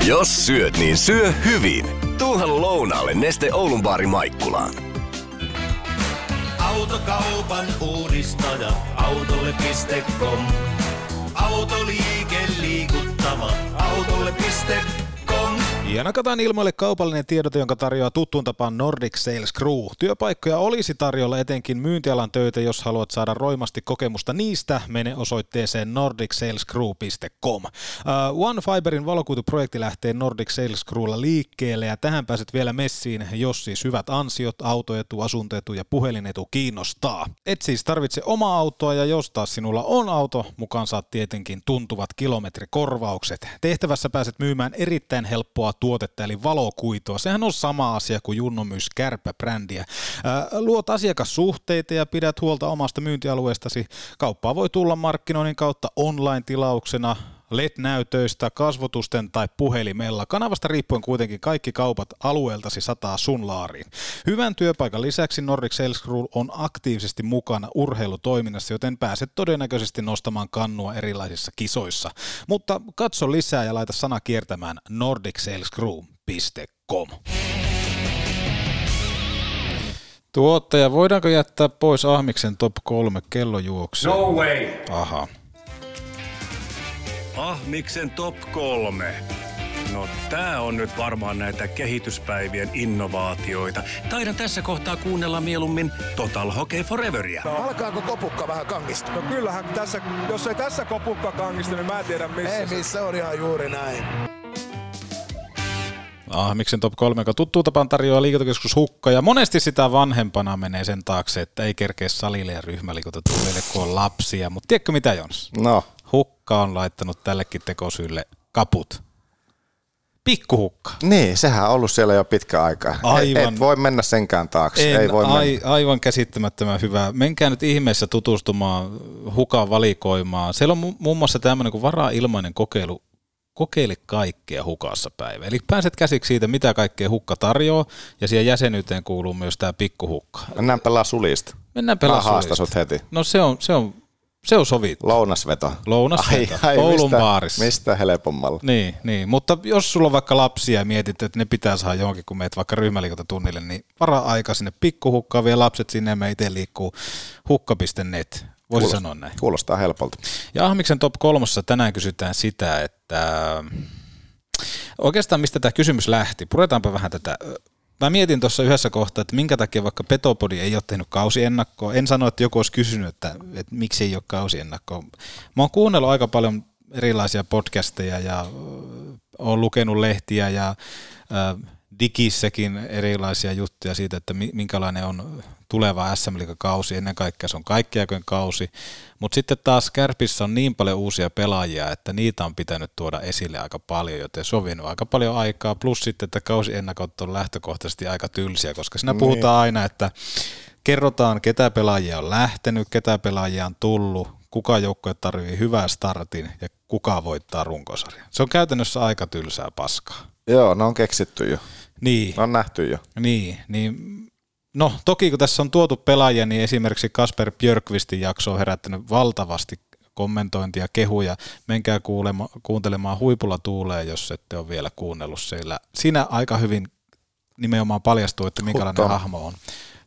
Jos syöt, niin syö hyvin. Tuuhan lounaalle Neste Oulun baari Maikkulaan. Autokaupan uudistaja, autolle.com. Autoliike liikuttava, autolle.com. Ja nakataan ilmoille kaupallinen tiedote, jonka tarjoaa tuttuun tapaan Nordic Sales Crew. Työpaikkoja olisi tarjolla etenkin myyntialan töitä, jos haluat saada roimasti kokemusta niistä, mene osoitteeseen nordicsalescrew.com. Uh, One Fiberin valokuituprojekti lähtee Nordic Sales Crewlla liikkeelle ja tähän pääset vielä messiin, jos siis hyvät ansiot, autoetu, asuntoetu ja puhelinetu kiinnostaa. Et siis tarvitse omaa autoa ja jos taas sinulla on auto, mukaan saat tietenkin tuntuvat kilometrikorvaukset. Tehtävässä pääset myymään erittäin helppoa tuotetta, eli valokuitua. Sehän on sama asia kuin Junno myys kärppäbrändiä. Luot asiakassuhteita ja pidät huolta omasta myyntialueestasi. Kauppaa voi tulla markkinoinnin kautta online-tilauksena, LED-näytöistä, kasvotusten tai puhelimella. Kanavasta riippuen kuitenkin kaikki kaupat alueeltasi sataa sun laariin. Hyvän työpaikan lisäksi Nordic Sales Crew on aktiivisesti mukana urheilutoiminnassa, joten pääset todennäköisesti nostamaan kannua erilaisissa kisoissa. Mutta katso lisää ja laita sana kiertämään nordicsalescrew.com. Tuottaja, voidaanko jättää pois Ahmiksen top kolme kellojuoksu? No way! Aha. Ahmiksen top kolme. No tää on nyt varmaan näitä kehityspäivien innovaatioita. Taidan tässä kohtaa kuunnella mieluummin Total Hockey Foreveria. Alkaako kopukka vähän kangista? No kyllähän tässä, jos ei tässä kopukka kangista, niin mä en tiedä missä. Ei missä on ihan juuri näin. Ahmiksen top 3, joka tuttuu tapaan tarjoaa liikuntakeskus Hukka, ja monesti sitä vanhempana menee sen taakse, että ei kerkeä salille ja ryhmäliikuntatulleille, kun on lapsia. Mutta tiedätkö mitä, Jons? No, Hukka on laittanut tällekin tekosylle kaput. Pikkuhukka. niin, sehän on ollut siellä jo pitkä aikaa. Aivan. Et, et voi mennä senkään taakse. En, Ei voi ai, mennä. aivan käsittämättömän hyvä. Menkää nyt ihmeessä tutustumaan Hukan valikoimaan. Siellä on mu- muun muassa tämmöinen kuin varaa-ilmainen kokeilu. Kokeile kaikkea hukassa päivä. Eli pääset käsiksi siitä, mitä kaikkea hukka tarjoaa, ja siihen jäsenyyteen kuuluu myös tämä pikkuhukka. Mennään pelaa sulista. Mennään pelaa sulista. heti. No se on, se on, se on sovittu. Lounasveto. Lounasveto. Oulun mistä, baarissa. Mistä helpommalla? Niin, niin, mutta jos sulla on vaikka lapsia ja mietit, että ne pitää saada johonkin, kun meet vaikka ryhmäliikuntatunnille, niin varaa aika sinne pikkuhukkaan, vie lapset sinne ja me itse liikkuu hukka.net. Voisi Kuulostaa- sanoa näin. Kuulostaa helpolta. Ja Ahmiksen top kolmossa tänään kysytään sitä, että oikeastaan mistä tämä kysymys lähti. Puretaanpa vähän tätä. Mä mietin tuossa yhdessä kohtaa, että minkä takia vaikka Petopodi ei ole tehnyt kausiennakkoa. En sano, että joku olisi kysynyt, että, että miksi ei ole kausiennakkoa. Mä oon kuunnellut aika paljon erilaisia podcasteja ja olen lukenut lehtiä ja äh, digissäkin erilaisia juttuja siitä, että mi- minkälainen on tuleva SM kausi ennen kaikkea se on kaikkiaikojen kausi, mutta sitten taas Kärpissä on niin paljon uusia pelaajia, että niitä on pitänyt tuoda esille aika paljon, joten se on vienyt aika paljon aikaa, plus sitten, että kausiennakot on lähtökohtaisesti aika tylsiä, koska siinä puhutaan aina, että kerrotaan, ketä pelaajia on lähtenyt, ketä pelaajia on tullut, kuka joukkue tarvii hyvää startin ja kuka voittaa runkosarjan. Se on käytännössä aika tylsää paskaa. Joo, ne on keksitty jo. Niin. Ne on nähty jo. Niin, niin no toki kun tässä on tuotu pelaajia, niin esimerkiksi Kasper Björkvistin jakso on herättänyt valtavasti kommentointia, kehuja. Menkää kuulema, kuuntelemaan Huipulla tuulee, jos ette ole vielä kuunnellut siellä. Siinä aika hyvin nimenomaan paljastuu, että minkälainen Hutto. hahmo on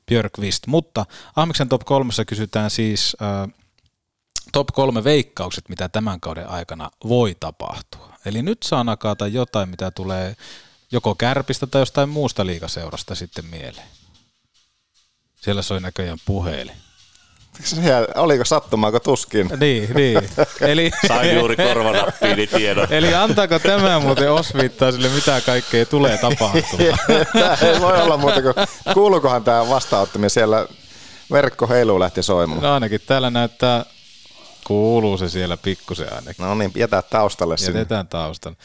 Björkvist. Mutta Ahmiksen top kolmessa kysytään siis äh, top kolme veikkaukset, mitä tämän kauden aikana voi tapahtua. Eli nyt saa nakata jotain, mitä tulee joko kärpistä tai jostain muusta liikaseurasta sitten mieleen. Siellä soi näköjään puhelin. Siellä, oliko sattumaako tuskin? Niin, niin. [LAUGHS] Eli, Sain juuri korvanappiini tiedon. eli antaako tämä muuten osviittaa sille, mitä kaikkea tulee tapahtumaan? [LAUGHS] Tämä ei voi olla muuta kuin, kuuluukohan tämä vastaanottaminen siellä verkko heiluu lähti soimaan. No ainakin täällä näyttää, kuuluu se siellä pikkusen ainakin. No niin, jätä taustalle sinne. Jätetään taustan.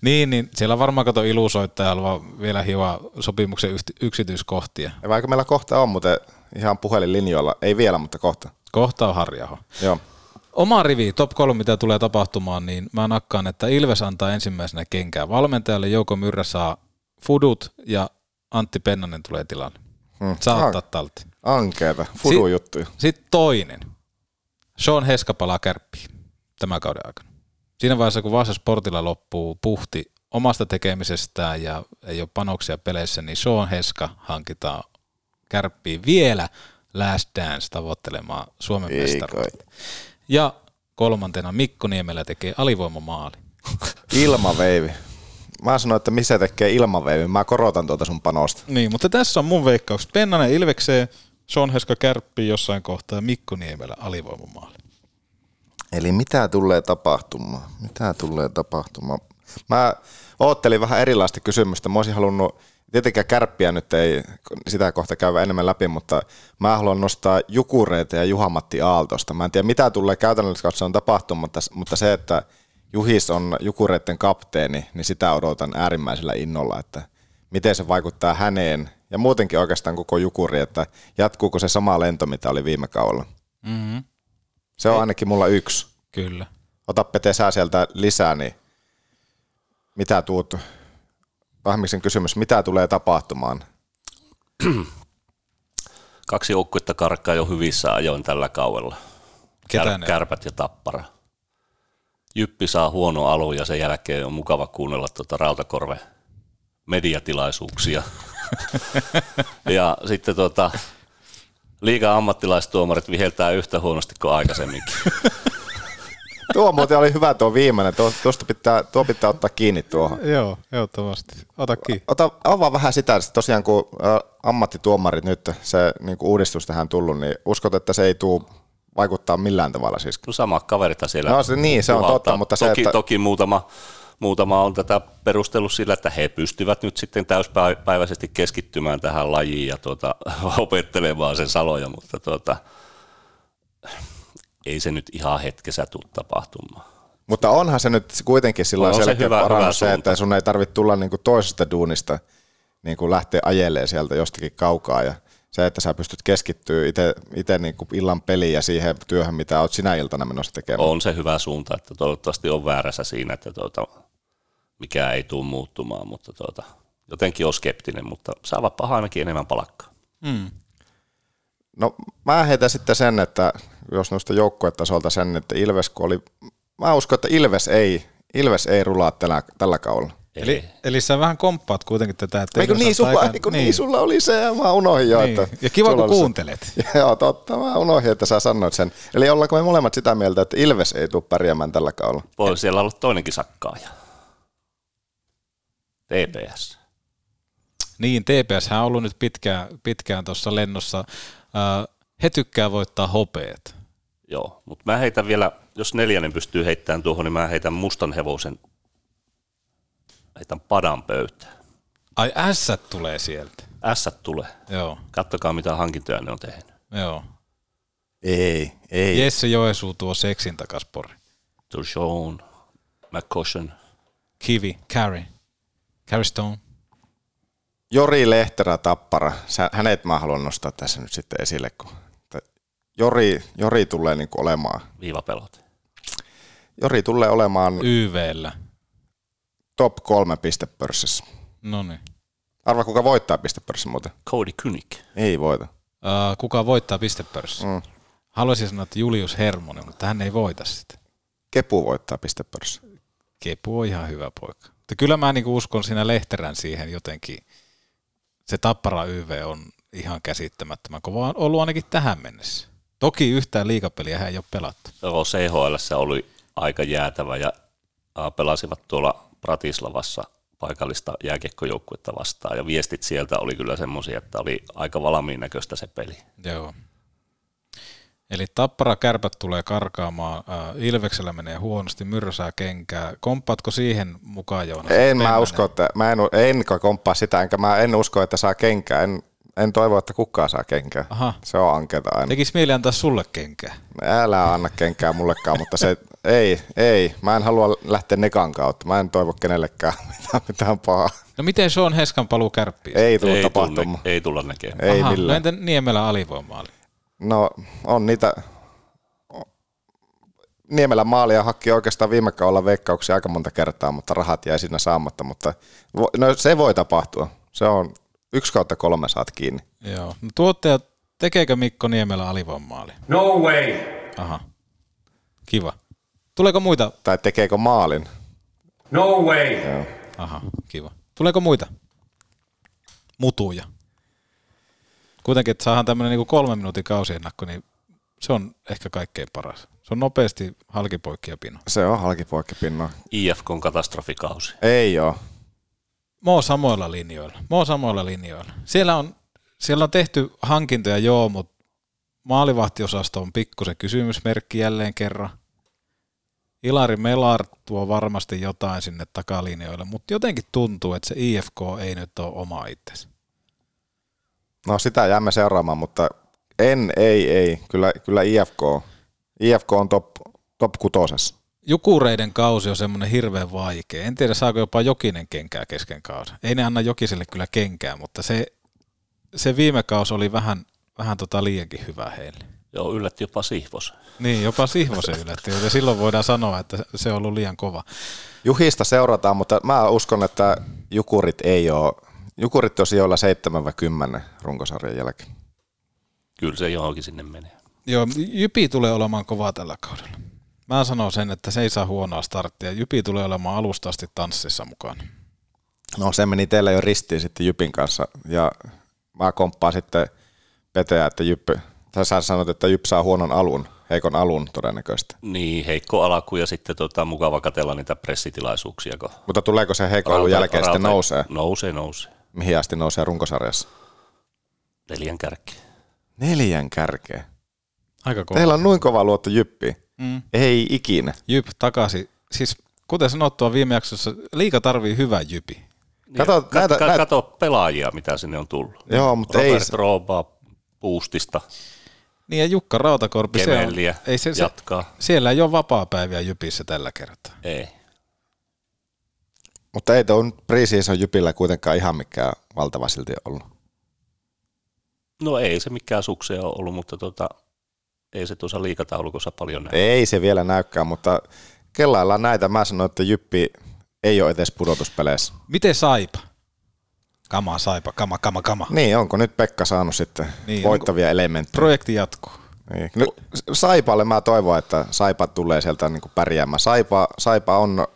Niin, niin siellä varmaan kato ilusoittaja haluaa vielä hioa sopimuksen yksityiskohtia. Ja vaikka meillä kohta on muuten ihan puhelinlinjoilla, ei vielä, mutta kohta. Kohta on harjaho. Joo. Oma rivi, top 3, mitä tulee tapahtumaan, niin mä nakkaan, että Ilves antaa ensimmäisenä kenkää valmentajalle, Jouko Myrrä saa fudut ja Antti Pennanen tulee tilalle. Hmm. Saa An- talteen. Ankeeta, fudu juttuja. Sitten toinen. Sean Heska palaa kärppiin tämän kauden aikana. Siinä vaiheessa, kun Vaasa Sportilla loppuu puhti omasta tekemisestään ja ei ole panoksia peleissä, niin Sean Heska hankitaan kärppiin vielä Last Dance tavoittelemaan Suomen Ei mestaruutta. Ja kolmantena Mikko Niemelä tekee alivoimamaali. [LAUGHS] Ilmaveivi. Mä sanoin, että missä tekee ilmaveivi. Mä korotan tuota sun panosta. Niin, mutta tässä on mun veikkaus. Pennanen Ilvekseen, Sean Heska kärppiin jossain kohtaa Mikko Niemelä alivoimamaali. Eli mitä tulee tapahtumaan? Mitä tulee tapahtumaan? Mä oottelin vähän erilaista kysymystä. Mä olisin halunnut, tietenkään kärppiä nyt ei sitä kohta käydä enemmän läpi, mutta mä haluan nostaa Jukureita ja Juha-Matti Aaltosta. Mä en tiedä, mitä tulee käytännössä katsoen tapahtumaan, mutta se, että Juhis on Jukureiden kapteeni, niin sitä odotan äärimmäisellä innolla, että miten se vaikuttaa häneen ja muutenkin oikeastaan koko Jukuri, että jatkuuko se sama lento, mitä oli viime kaudella. Mm-hmm. Se on ainakin mulla yksi. Kyllä. Ota Pete sä sieltä lisää, niin mitä tuut, Vahmiksen kysymys, mitä tulee tapahtumaan? [CLEARS THROAT] Kaksi joukkuetta karkkaa jo hyvissä ajoin tällä kaudella. Ketä ne on? kärpät ja tappara. Jyppi saa huono alun ja sen jälkeen on mukava kuunnella tuota Rautakorve mediatilaisuuksia. [LAUGHS] [LAUGHS] ja sitten tuota, Liiga ammattilaistuomarit viheltää yhtä huonosti kuin aikaisemminkin. [LAUGHS] Tuo muuten oli hyvä tuo viimeinen. Tuo, tuosta pitää, tuo pitää ottaa kiinni tuohon. Joo, ehdottomasti. Ota kiinni. Ota, avaa vähän sitä, että tosiaan kun ammattituomarit nyt, se niin kuin uudistus tähän tullut, niin uskot, että se ei tule vaikuttaa millään tavalla siis? No sama kaverita siellä. No se, niin, se on totta, mutta se, toki, että... Toki muutama, muutama on tätä perustellut sillä, että he pystyvät nyt sitten täyspäiväisesti keskittymään tähän lajiin ja tuota, [LAUGHS] opettelemaan sen saloja, mutta tuota, ei se nyt ihan hetkessä tule tapahtumaan. Mutta onhan se nyt kuitenkin sillä On se selkeä hyvä- parannus hyvä se, että sun ei tarvitse tulla niinku toisesta duunista niin kuin lähteä ajelee sieltä jostakin kaukaa ja se, että sä pystyt keskittyä itse niinku illan peliin ja siihen työhön, mitä oot sinä iltana menossa tekemään. On se hyvä suunta, että toivottavasti on väärässä siinä, että tuota, mikä ei tule muuttumaan, mutta tuota, jotenkin on skeptinen, mutta saavat ainakin enemmän palkkaa. Mm. No mä heitän sitten sen, että jos noista joukkuetasolta sen, että Ilves kun oli, mä uskon, että Ilves ei, Ilves ei rulaa tällä, tällä kaudella. Eli, eli sä vähän komppaat kuitenkin tätä, että Eikö niin, sulla, eikö niin. niin, sulla oli se, ja mä unohdin jo. Niin. Että Ja kiva, kun oli se. kuuntelet. [LAUGHS] Joo, totta, mä unohdin, että sä sanoit sen. Eli ollaanko me molemmat sitä mieltä, että Ilves ei tule pärjäämään tällä kaudella? Voi siellä olla toinenkin sakkaaja. TPS. Niin, TPS on ollut nyt pitkään, pitkään tuossa lennossa. Äh, he tykkää voittaa hopeet. Joo, mutta mä heitän vielä, jos neljännen pystyy heittämään tuohon, niin mä heitän mustan hevosen, heitän padan pöytään. Ai ässät tulee sieltä. Ässät tulee. Joo, Kattokaa mitä hankintoja ne on tehnyt. joo. Ei, ei. Jesse Joesuu tuo seksin takas pori. Turgeon, McCoshen. Kivi, Carey, Carey Stone. Jori Lehterä Tappara, Sä, hänet mä haluan nostaa tässä nyt sitten esille, kun että Jori, Jori tulee niin olemaan, Viivapelote. Jori tulee olemaan YVllä. top kolme pistepörssissä. No niin. Arva kuka voittaa pistepörssin muuten? Cody Kynik. Ei voita. Uh, kuka voittaa pistepörssin? Mm. Haluaisin sanoa, että Julius Hermonen, mutta hän ei voita sitä. Kepu voittaa pistepörssin. Kepu on ihan hyvä poika. Mutta kyllä mä niinku uskon siinä Lehterän siihen jotenkin. Se Tappara YV on ihan käsittämättömän kova on ollut ainakin tähän mennessä. Toki yhtään liikapeliä hän ei ole pelattu. Joo, CHL oli aika jäätävä ja pelasivat tuolla Bratislavassa paikallista jääkiekkojoukkuetta vastaan ja viestit sieltä oli kyllä semmoisia, että oli aika valmiin näköistä se peli. Joo. Eli Tappara kärpät tulee karkaamaan, äh, Ilveksellä menee huonosti, myrsää kenkää. Komppaatko siihen mukaan, Joonas? En mä usko, että mä en, en komppaa sitä, enkä mä en usko, että saa kenkää. En, en toivo, että kukaan saa kenkää. Aha. Se on ankeeta aina. Tekis mieli antaa sulle kenkää. Älä anna kenkää mullekaan, mutta se ei, ei. Mä en halua lähteä nekan kautta. Mä en toivo kenellekään [LAUGHS] mitään, mitään pahaa. No miten Sean Heskan paluu kärppiin? Ei tule Ei, tapahtumaan. tulla, ei tulla näkemään. Ei Aha, no millään. entä Niemelä alivoimaali? No on niitä, Niemelän maalia hakki oikeastaan viime kaudella veikkauksia aika monta kertaa, mutta rahat jäi siinä saamatta, mutta vo- no, se voi tapahtua. Se on yksi kautta kolme saat kiinni. Joo. No tuottaja, tekeekö Mikko Niemelä alivoimaali? No way! Aha. Kiva. Tuleeko muita? Tai tekeekö maalin? No way! Aha, kiva. Tuleeko muita? Mutuja. Kuitenkin, että saadaan tämmöinen niinku kolmen minuutin kausiennakko, niin se on ehkä kaikkein paras. Se on nopeasti halkipoikki ja pino. Se on halkipoikkipinnoa. IFK on katastrofikausi. Ei oo. Mä oon samoilla linjoilla. Oon samoilla linjoilla. Siellä on, siellä on tehty hankintoja, joo, mutta maalivahtiosasto on pikkusen kysymysmerkki jälleen kerran. Ilari Melar tuo varmasti jotain sinne takalinjoille, mutta jotenkin tuntuu, että se IFK ei nyt ole oma itsensä. No sitä jäämme seuraamaan, mutta en, ei, ei. Kyllä, kyllä IFK. IFK on top, top kutosessa. Jukureiden kausi on semmoinen hirveän vaikea. En tiedä, saako jopa Jokinen kenkää kesken kauden. Ei ne anna Jokiselle kyllä kenkää, mutta se, se viime kausi oli vähän, vähän tota liiankin hyvä heille. Joo, yllätti jopa Sihvos. Niin, jopa Sihvosen yllätti, joten silloin voidaan sanoa, että se on ollut liian kova. Juhista seurataan, mutta mä uskon, että Jukurit ei ole. Jukurit on sijoilla 7 vai 10 runkosarjan jälkeen. Kyllä se johonkin sinne menee. Joo, Jypi tulee olemaan kova tällä kaudella. Mä sanon sen, että se ei saa huonoa starttia. Jypi tulee olemaan alusta asti tanssissa mukana. No se meni teillä jo ristiin sitten Jypin kanssa ja mä komppaan sitten Peteä, että Jyppi, sä sanot, että Jyp saa huonon alun, heikon alun todennäköisesti. Niin, heikko alku ja sitten tota, mukava katella niitä pressitilaisuuksia. Kun Mutta tuleeko se heikon alun jälkeen sitten nousee? Nousee, nousee. Mihin asti nousee runkosarjassa? Neljän kärki. Neljän kärkeä. Aika kova. Teillä on noin kova luotto Jyppiin. Mm. Ei ikinä. Jyp takaisin. Siis kuten sanottua viime jaksossa, liika tarvii hyvän jypi. Kato, Ka- näitä, ka- näitä, kato pelaajia, mitä sinne on tullut. Joo, mutta ei Robert se- Roobaa Puustista, Niin ja Jukka Rautakorpi, se on, Kemelliä, ei se, se, jatkaa. siellä ei ole vapaa-päiviä Jypissä tällä kertaa. Ei. Mutta ei tuon preseason Jypillä kuitenkaan ihan mikään valtava silti ollut. No ei se mikään suksea ole ollut, mutta tota, ei se tuossa liikataulukossa paljon näy. Ei se vielä näykään, mutta kellaillaan näitä. Mä sanoin, että Jyppi ei ole edes pudotuspeleissä. Miten Saipa? Kama Saipa, kama, kama, kama. Niin, onko nyt Pekka saanut sitten Niin, voittavia elementtejä? Projekti jatkuu. Niin. Nyt Saipalle mä toivon, että Saipa tulee sieltä niin kuin pärjäämään. Saipa, Saipa on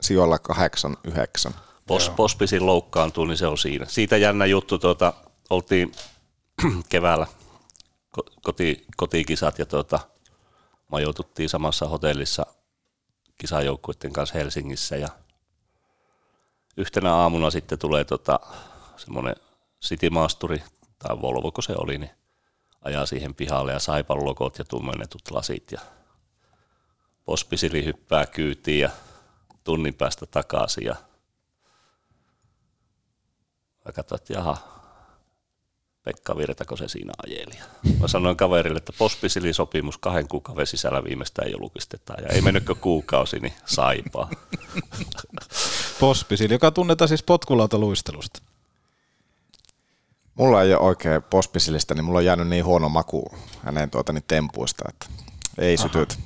sijoilla kahdeksan, yhdeksän. Pos, Pospisin loukkaantuu, niin se on siinä. Siitä jännä juttu, tuota, oltiin [CLEARS THROAT] keväällä ko- koti, kotikisat ja tuota, majoituttiin samassa hotellissa kisajoukkuiden kanssa Helsingissä ja yhtenä aamuna sitten tulee tota, semmoinen Citymaasturi tai Volvo, kun se oli, niin ajaa siihen pihalle ja saipan logot ja tummennetut lasit ja Pospisili hyppää kyytiin ja tunnin päästä takaisin ja Mä katsoin, että jaha, Pekka Virtako se siinä ajeli. Mä sanoin kaverille, että sopimus kahden kuukauden sisällä viimeistään julkistetaan. Ja ei mennytkö kuukausi, niin saipaa. Pospisil, joka tunnetaan siis potkulautaluistelusta. Mulla ei ole oikein pospisilistä, niin mulla on jäänyt niin huono maku hänen tuota, niin tempuista, että ei sytyt.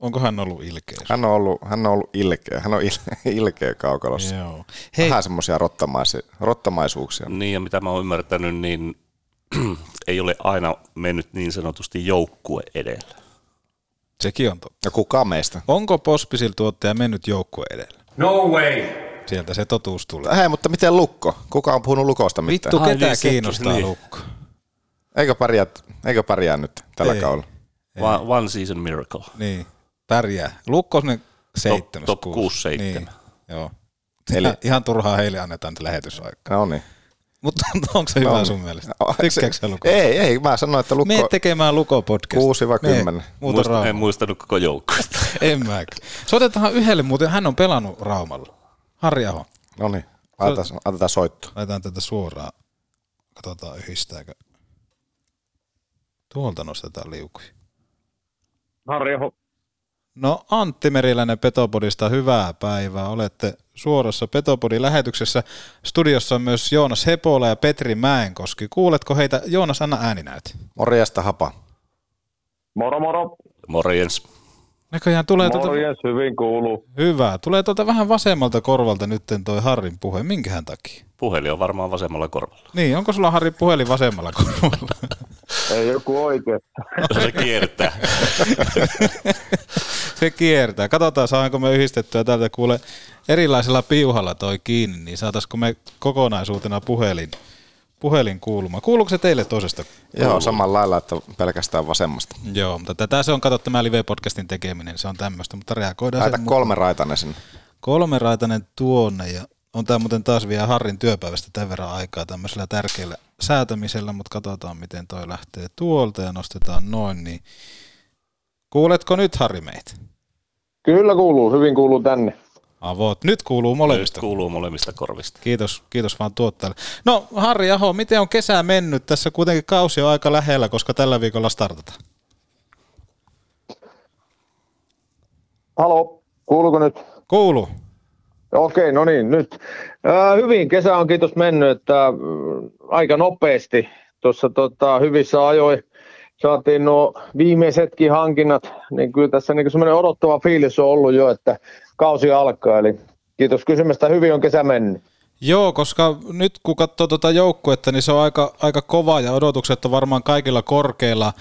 Onko hän ollut ilkeä? Hän on ollut, hän on ollut ilkeä. Hän on il- [LAUGHS] ilkeä kaukalossa. Joo. Hei, Vähän semmoisia rottamaisi, rottamaisuuksia. Niin ja mitä mä oon ymmärtänyt, niin [CLEARS THROAT] ei ole aina mennyt niin sanotusti joukkue edellä. sekin on totta. Ja kuka meistä? Onko Pospisil tuottaja mennyt joukkue edellä? No way! Sieltä se totuus tulee. Hei, mutta miten Lukko? Kuka on puhunut Lukosta mitään? Vittu, Ai ketä niin, sekin, kiinnostaa niin. lukko? Eikö pärjää, eikö pärjää nyt tällä Ei. kaudella? One, one season miracle. Niin, pärjää. Lukko on seitsemäs. top kuusi. kuusi, seitsemän. Niin, joo. Eli- Eli... Ihan turhaa heille annetaan nyt lähetysaikaa. No niin. Mutta [LAUGHS] onko se hyvä No, sun mielestä? no, Tykkääkö sä Lukko? Ei, ei, mä sanoin, että Lukko... Mene tekemään Luko podcast. Kuusi vai kymmenen? Muista, en Rauma. muistanut koko joukkuetta. [LAUGHS] En mäkään. Soitetaan yhdelle muuten, hän on pelannut Raumalla. Harri Aho. No niin, otetaan, otetaan soitto. Laitetaan tätä suoraan. Katsotaan yhdistääkö. Tuolta nostetaan liukuja. Harri Aho. No Antti Meriläinen Petopodista, hyvää päivää. Olette suorassa Petopodin lähetyksessä. Studiossa on myös Joonas Hepola ja Petri Mäenkoski. Kuuletko heitä? Joonas, anna ääninäyte. Morjesta hapa. Moro moro. Morjens. Näköjään tulee tuota... Morjens, hyvin kuuluu. Hyvä. Tulee tuolta vähän vasemmalta korvalta nytten toi Harrin puhe. Minkähän takia? Puhelin on varmaan vasemmalla korvalla. Niin, onko sulla Harri puhelin vasemmalla korvalla? Ei joku oikein. Se kiertää. [LAUGHS] Se kiertää. Katsotaan, saanko me yhdistettyä täältä kuule erilaisella piuhalla toi kiinni, niin saataisiko me kokonaisuutena puhelin, puhelin kuuluma. Kuuluuko se teille toisesta? Joo, samalla lailla, että pelkästään vasemmasta. Joo, mutta tätä se on, kato tämä live-podcastin tekeminen, se on tämmöistä, mutta reagoidaan Laita sen kolme raitane sinne. kolmeraitainen tuonne ja on tämä muuten taas vielä Harrin työpäivästä tämän verran aikaa tämmöisellä tärkeällä säätämisellä, mutta katsotaan miten toi lähtee tuolta ja nostetaan noin, niin kuuletko nyt Harri meitä? Kyllä kuuluu, hyvin kuuluu tänne. Avot. Nyt kuuluu Nyt molemmista. kuuluu molemmista korvista. Kiitos, kiitos vaan tuottajalle. No Harri Aho, miten on kesä mennyt? Tässä kuitenkin kausi on aika lähellä, koska tällä viikolla startataan. Halo, kuuluuko nyt? Kuuluu. Okei, no niin, nyt. Ää, hyvin kesä on kiitos mennyt, että mm, aika nopeasti. Tuossa tota, hyvissä ajoin saatiin nuo viimeisetkin hankinnat, niin kyllä tässä niin semmoinen odottava fiilis on ollut jo, että kausi alkaa. Eli kiitos kysymästä, hyvin on kesä mennyt. Joo, koska nyt kun katsoo tuota joukkuetta, niin se on aika, aika kova ja odotukset on varmaan kaikilla korkeilla.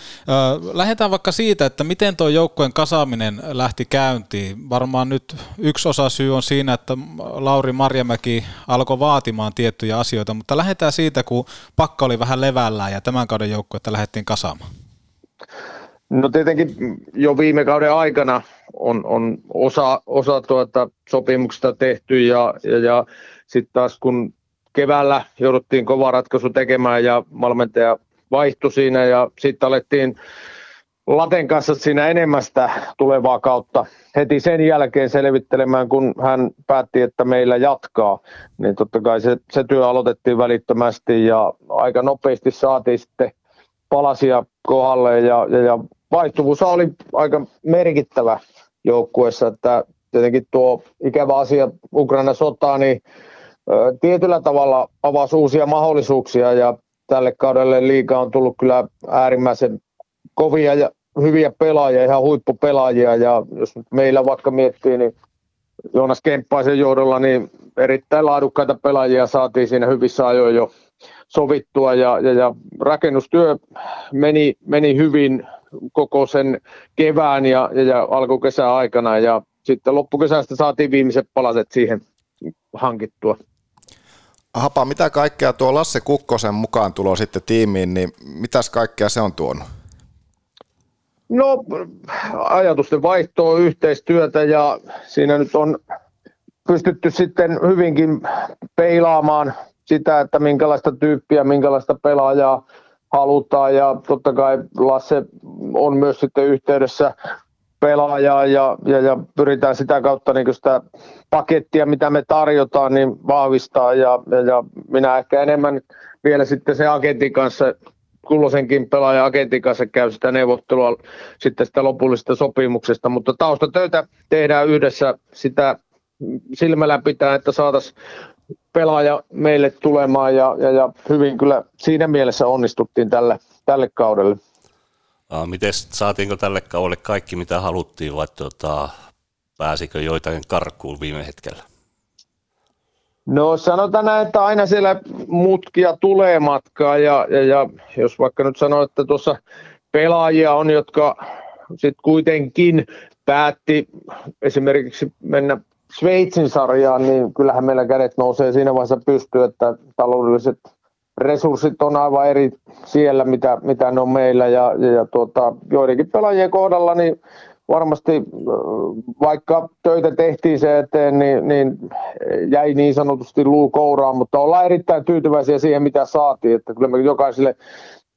Lähdetään vaikka siitä, että miten tuo joukkueen kasaaminen lähti käyntiin. Varmaan nyt yksi osa syy on siinä, että Lauri Marjamäki alkoi vaatimaan tiettyjä asioita, mutta lähdetään siitä, kun pakka oli vähän levällään ja tämän kauden joukkuetta lähdettiin kasaamaan. No tietenkin jo viime kauden aikana on, on osa, osa tuota sopimuksesta tehty ja, ja, ja sitten taas kun keväällä jouduttiin kova ratkaisu tekemään ja valmentaja vaihtui siinä ja sitten alettiin Laten kanssa siinä enemmästä tulevaa kautta heti sen jälkeen selvittelemään, kun hän päätti, että meillä jatkaa, niin totta kai se, se työ aloitettiin välittömästi ja aika nopeasti saatiin sitten palasia kohdalle ja, ja, ja vaihtuvuus oli aika merkittävä joukkueessa, että tietenkin tuo ikävä asia Ukraina sotaa, niin tietyllä tavalla avasi uusia mahdollisuuksia ja tälle kaudelle liiga on tullut kyllä äärimmäisen kovia ja hyviä pelaajia, ihan huippupelaajia ja jos meillä vaikka miettii, niin Joonas Kemppaisen johdolla niin erittäin laadukkaita pelaajia saatiin siinä hyvissä ajoin jo sovittua ja, ja, ja rakennustyö meni, meni hyvin koko sen kevään ja, ja, ja alkukesän aikana ja sitten loppukesästä saatiin viimeiset palaset siihen hankittua. Hapa, mitä kaikkea tuo Lasse Kukkosen mukaan tulo sitten tiimiin, niin mitäs kaikkea se on tuonut? No ajatusten vaihtoa, yhteistyötä ja siinä nyt on pystytty sitten hyvinkin peilaamaan sitä, että minkälaista tyyppiä, minkälaista pelaajaa halutaan. Ja totta kai Lasse on myös sitten yhteydessä pelaajaa ja, ja, ja pyritään sitä kautta niin sitä pakettia, mitä me tarjotaan, niin vahvistaa. Ja, ja, ja minä ehkä enemmän vielä sitten se agentin kanssa kulloisenkin pelaaja agentin kanssa käy sitä neuvottelua sitten sitä lopullisesta sopimuksesta, mutta taustatöitä tehdään yhdessä sitä silmällä pitää, että saataisiin pelaaja meille tulemaan ja, ja, ja hyvin kyllä siinä mielessä onnistuttiin tälle, tälle kaudelle. Miten saatiinko tälle kaudelle kaikki mitä haluttiin vai tuota, pääsikö joitain karkuun viime hetkellä? No sanotaan näin, että aina siellä mutkia tulee matkaa ja, ja, ja jos vaikka nyt sanoo, että tuossa pelaajia on, jotka sitten kuitenkin päätti esimerkiksi mennä Sveitsin sarjaan, niin kyllähän meillä kädet nousee siinä vaiheessa pystyy, että taloudelliset resurssit on aivan eri siellä, mitä, mitä ne on meillä. Ja, ja, ja tuota, joidenkin pelaajien kohdalla niin varmasti vaikka töitä tehtiin se eteen, niin, niin jäi niin sanotusti luu kouraan, mutta ollaan erittäin tyytyväisiä siihen, mitä saatiin. Että kyllä me jokaiselle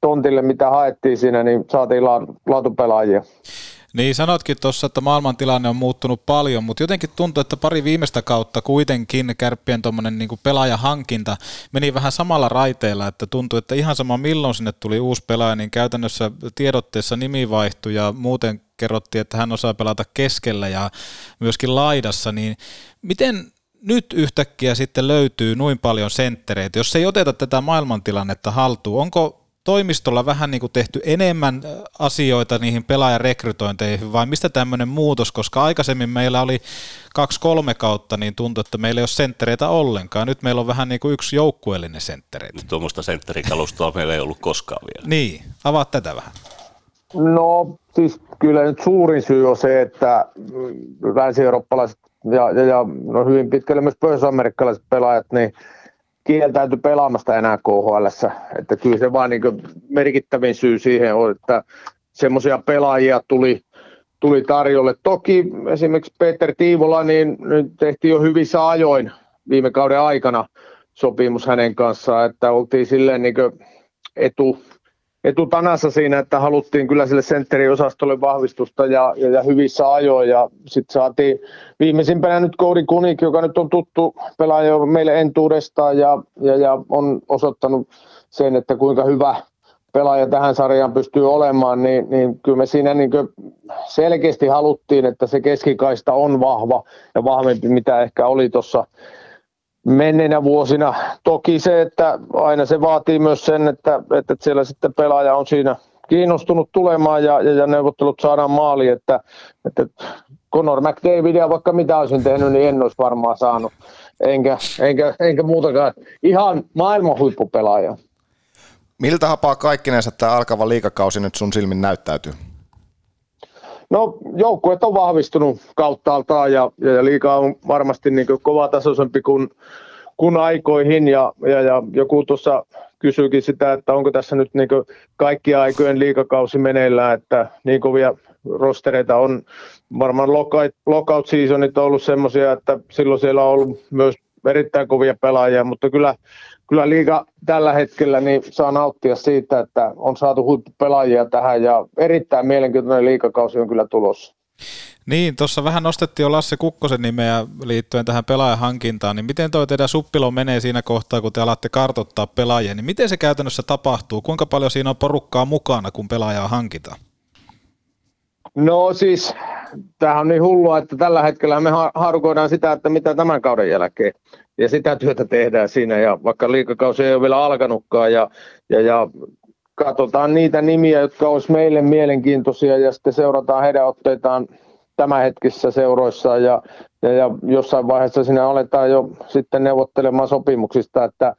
tontille, mitä haettiin siinä, niin saatiin laatupelaajia. Niin sanotkin tuossa, että maailmantilanne on muuttunut paljon, mutta jotenkin tuntuu, että pari viimeistä kautta kuitenkin kärppien tuommoinen niin pelaajahankinta meni vähän samalla raiteella, että tuntuu, että ihan sama milloin sinne tuli uusi pelaaja, niin käytännössä tiedotteessa nimi vaihtui ja muuten kerrottiin, että hän osaa pelata keskellä ja myöskin laidassa, niin miten nyt yhtäkkiä sitten löytyy noin paljon senttereitä, jos ei oteta tätä maailmantilannetta haltuun, onko toimistolla vähän niin kuin tehty enemmän asioita niihin pelaajarekrytointeihin, vai mistä tämmöinen muutos, koska aikaisemmin meillä oli kaksi-kolme kautta, niin tuntui, että meillä ei ole senttereitä ollenkaan. Nyt meillä on vähän niin kuin yksi joukkueellinen senttereitä. Nyt tuommoista sentterikalustoa meillä ei ollut koskaan vielä. Niin, avaat tätä vähän. No siis kyllä nyt suurin syy on se, että länsi-eurooppalaiset ja, ja, ja no hyvin pitkälle myös pohjois-amerikkalaiset pelaajat, niin kieltäytyi pelaamasta enää KHL. Että kyllä se vaan niin merkittävin syy siihen on, että semmoisia pelaajia tuli, tuli tarjolle. Toki esimerkiksi Peter Tiivola, niin nyt tehtiin jo hyvissä ajoin viime kauden aikana sopimus hänen kanssaan, että oltiin silleen niin etu, etutanassa siinä, että haluttiin kyllä sille sentteriosastolle vahvistusta ja, ja, ja hyvissä ajoin. Ja sitten saatiin viimeisimpänä nyt Koudi Kunik, joka nyt on tuttu pelaaja meille entuudestaan ja, ja, ja on osoittanut sen, että kuinka hyvä pelaaja tähän sarjaan pystyy olemaan, niin, niin kyllä me siinä niin selkeästi haluttiin, että se keskikaista on vahva ja vahvempi, mitä ehkä oli tuossa menneinä vuosina. Toki se, että aina se vaatii myös sen, että, että siellä sitten pelaaja on siinä kiinnostunut tulemaan ja, ja, ja neuvottelut saadaan maali, että, että Conor McDavidia vaikka mitä olisin tehnyt, niin en olisi varmaan saanut. enkä, enkä, enkä muutakaan. Ihan maailman huippupelaaja. Miltä hapaa kaikkinensa tämä alkava liikakausi nyt sun silmin näyttäytyy? No joukkueet on vahvistunut kauttaaltaan ja, ja, liikaa on varmasti niin kovatasoisempi kuin, kuin aikoihin ja, ja, ja joku tuossa kysyykin sitä, että onko tässä nyt niin kaikki aikojen liikakausi meneillään, että niin kovia rostereita on. Varmaan lockout seasonit on ollut semmoisia, että silloin siellä on ollut myös erittäin kovia pelaajia, mutta kyllä, kyllä liiga tällä hetkellä niin saa nauttia siitä, että on saatu huippupelaajia tähän ja erittäin mielenkiintoinen liikakausi on kyllä tulossa. Niin, tuossa vähän nostettiin jo Lasse Kukkosen nimeä liittyen tähän pelaajahankintaan, niin miten toi teidän suppilo menee siinä kohtaa, kun te alatte kartottaa pelaajia, niin miten se käytännössä tapahtuu? Kuinka paljon siinä on porukkaa mukana, kun pelaajaa hankitaan? No siis, tämähän on niin hullua, että tällä hetkellä me harukoidaan sitä, että mitä tämän kauden jälkeen. Ja sitä työtä tehdään siinä, ja vaikka liikakausi ei ole vielä alkanutkaan, ja, ja, ja katsotaan niitä nimiä, jotka olisi meille mielenkiintoisia, ja sitten seurataan heidän otteitaan tämänhetkisissä seuroissa, ja, ja, ja jossain vaiheessa siinä aletaan jo sitten neuvottelemaan sopimuksista, että,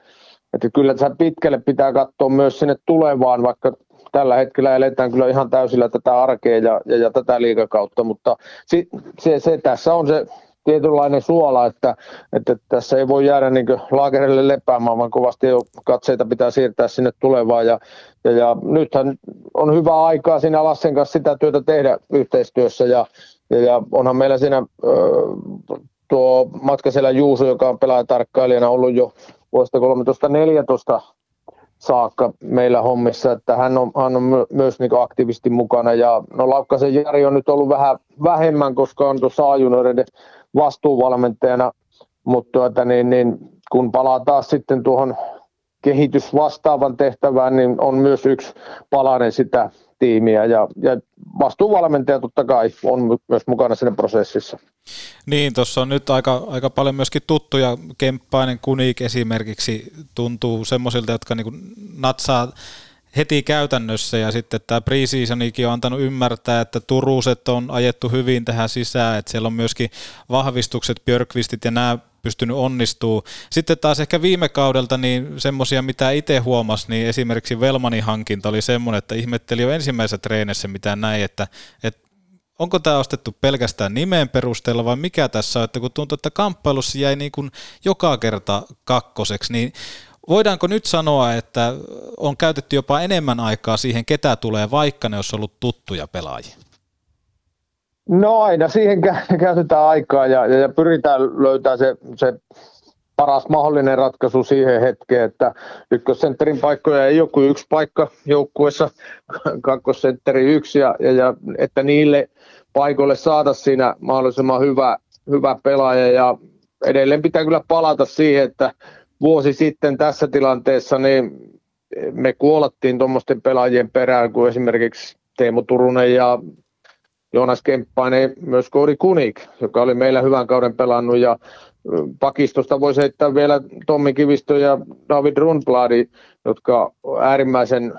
että kyllä tässä pitkälle pitää katsoa myös sinne tulevaan, vaikka tällä hetkellä eletään kyllä ihan täysillä tätä arkea ja, ja, ja tätä liikakautta, mutta se, se, se, tässä on se tietynlainen suola, että, että tässä ei voi jäädä niin laakerille lepäämään, vaan kovasti jo katseita pitää siirtää sinne tulevaan. Ja, ja, ja nythän on hyvä aikaa siinä Lassen kanssa sitä työtä tehdä yhteistyössä ja, ja, ja onhan meillä siinä ö, tuo Matkasellä Juuso, joka on pelaajatarkkailijana ollut jo vuodesta 13-14 saakka meillä hommissa, että hän on, hän on myös niin aktiivisesti mukana. Ja no Laukkasen Jari on nyt ollut vähän vähemmän, koska on tuossa ajunoiden vastuuvalmentajana, mutta tuota, niin, niin, kun palaa taas sitten tuohon kehitysvastaavan tehtävään, niin on myös yksi palanen sitä tiimiä ja, ja vastuuvalmentaja totta kai on myös mukana siinä prosessissa. Niin, tuossa on nyt aika, aika paljon myöskin tuttuja. Kemppainen Kunik esimerkiksi tuntuu semmoisilta, jotka niin natsaa heti käytännössä ja sitten tämä preseasonikin on antanut ymmärtää, että Turuset on ajettu hyvin tähän sisään, että siellä on myöskin vahvistukset, Björkvistit ja nämä pystynyt onnistuu. Sitten taas ehkä viime kaudelta niin semmoisia, mitä itse huomasi, niin esimerkiksi Velmanin hankinta oli semmoinen, että ihmetteli jo ensimmäisessä treenissä mitä näin, että, että onko tämä ostettu pelkästään nimeen perusteella vai mikä tässä on, että kun tuntuu, että kamppailussa jäi niin kuin joka kerta kakkoseksi, niin voidaanko nyt sanoa, että on käytetty jopa enemmän aikaa siihen, ketä tulee, vaikka ne olisi ollut tuttuja pelaajia? No aina siihen [LAUGHS] käytetään aikaa ja, ja, pyritään löytämään se, se paras mahdollinen ratkaisu siihen hetkeen, että ykkössentterin paikkoja ei kuin yksi paikka joukkueessa, [LAUGHS] kakkosentteri yksi, ja, ja, ja että niille paikoille saada siinä mahdollisimman hyvä, hyvä pelaaja, ja edelleen pitää kyllä palata siihen, että vuosi sitten tässä tilanteessa niin me kuolattiin tuommoisten pelaajien perään, kuin esimerkiksi Teemu Turunen ja Joonas Kemppainen, myös Koodi Kunik, joka oli meillä hyvän kauden pelannut ja pakistosta voisi heittää vielä Tommi Kivistö ja David Rundbladi, jotka äärimmäisen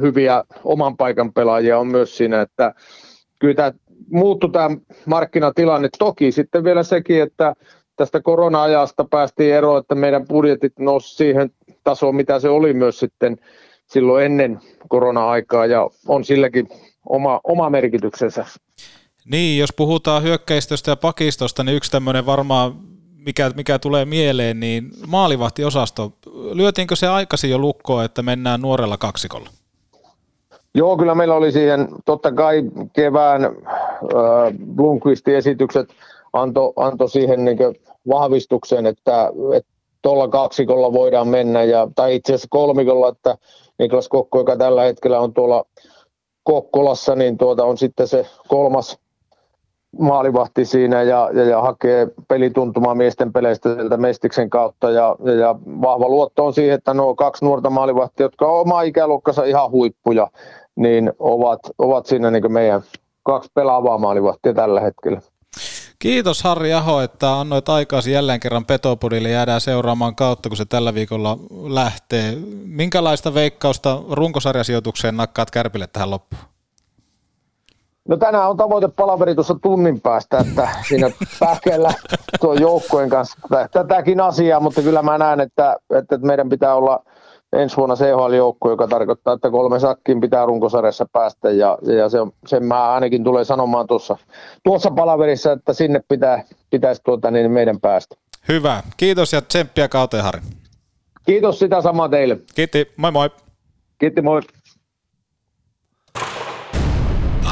hyviä oman paikan pelaajia on myös siinä, että kyllä tämä muuttui tämä markkinatilanne. Toki sitten vielä sekin, että tästä korona-ajasta päästiin eroon, että meidän budjetit nousi siihen tasoon, mitä se oli myös sitten silloin ennen korona-aikaa ja on silläkin oma, oma merkityksensä. Niin, jos puhutaan hyökkäistöstä ja pakistosta, niin yksi tämmöinen varmaan, mikä, mikä tulee mieleen, niin maalivahtiosasto. Lyötiinkö se aikaisin jo lukkoon, että mennään nuorella kaksikolla? Joo, kyllä meillä oli siihen totta kai kevään äh, Blomqvistin esitykset antoi anto siihen niin vahvistuksen, että tuolla kaksikolla voidaan mennä, ja, tai itse asiassa kolmikolla, että Niklas Kokko, joka tällä hetkellä on tuolla Kokkolassa, niin tuota on sitten se kolmas maalivahti siinä ja, ja, ja hakee pelituntumaa miesten peleistä sieltä Mestiksen kautta ja, ja, ja vahva luotto on siihen, että nuo kaksi nuorta maalivahtia, jotka on oma ikäluokkansa ihan huippuja, niin ovat, ovat siinä niin meidän kaksi pelaavaa maalivahtia tällä hetkellä. Kiitos Harri Aho, että annoit aikaasi jälleen kerran Petopodille. Jäädään seuraamaan kautta, kun se tällä viikolla lähtee. Minkälaista veikkausta runkosarjasijoitukseen nakkaat Kärpille tähän loppuun? No tänään on tavoite palaveri tuossa tunnin päästä, että siinä pähkeellä tuon joukkueen kanssa tätäkin asiaa, mutta kyllä mä näen, että, että meidän pitää olla ensi vuonna CHL-joukko, joka tarkoittaa, että kolme sakkiin pitää runkosarjassa päästä ja, ja se on, sen mä ainakin tulee sanomaan tuossa, tuossa palaverissa, että sinne pitää, pitäisi tuota, niin meidän päästä. Hyvä. Kiitos ja tsemppiä kauteen, Harri. Kiitos sitä samaa teille. Kiitti. Moi moi. Kiitti moi.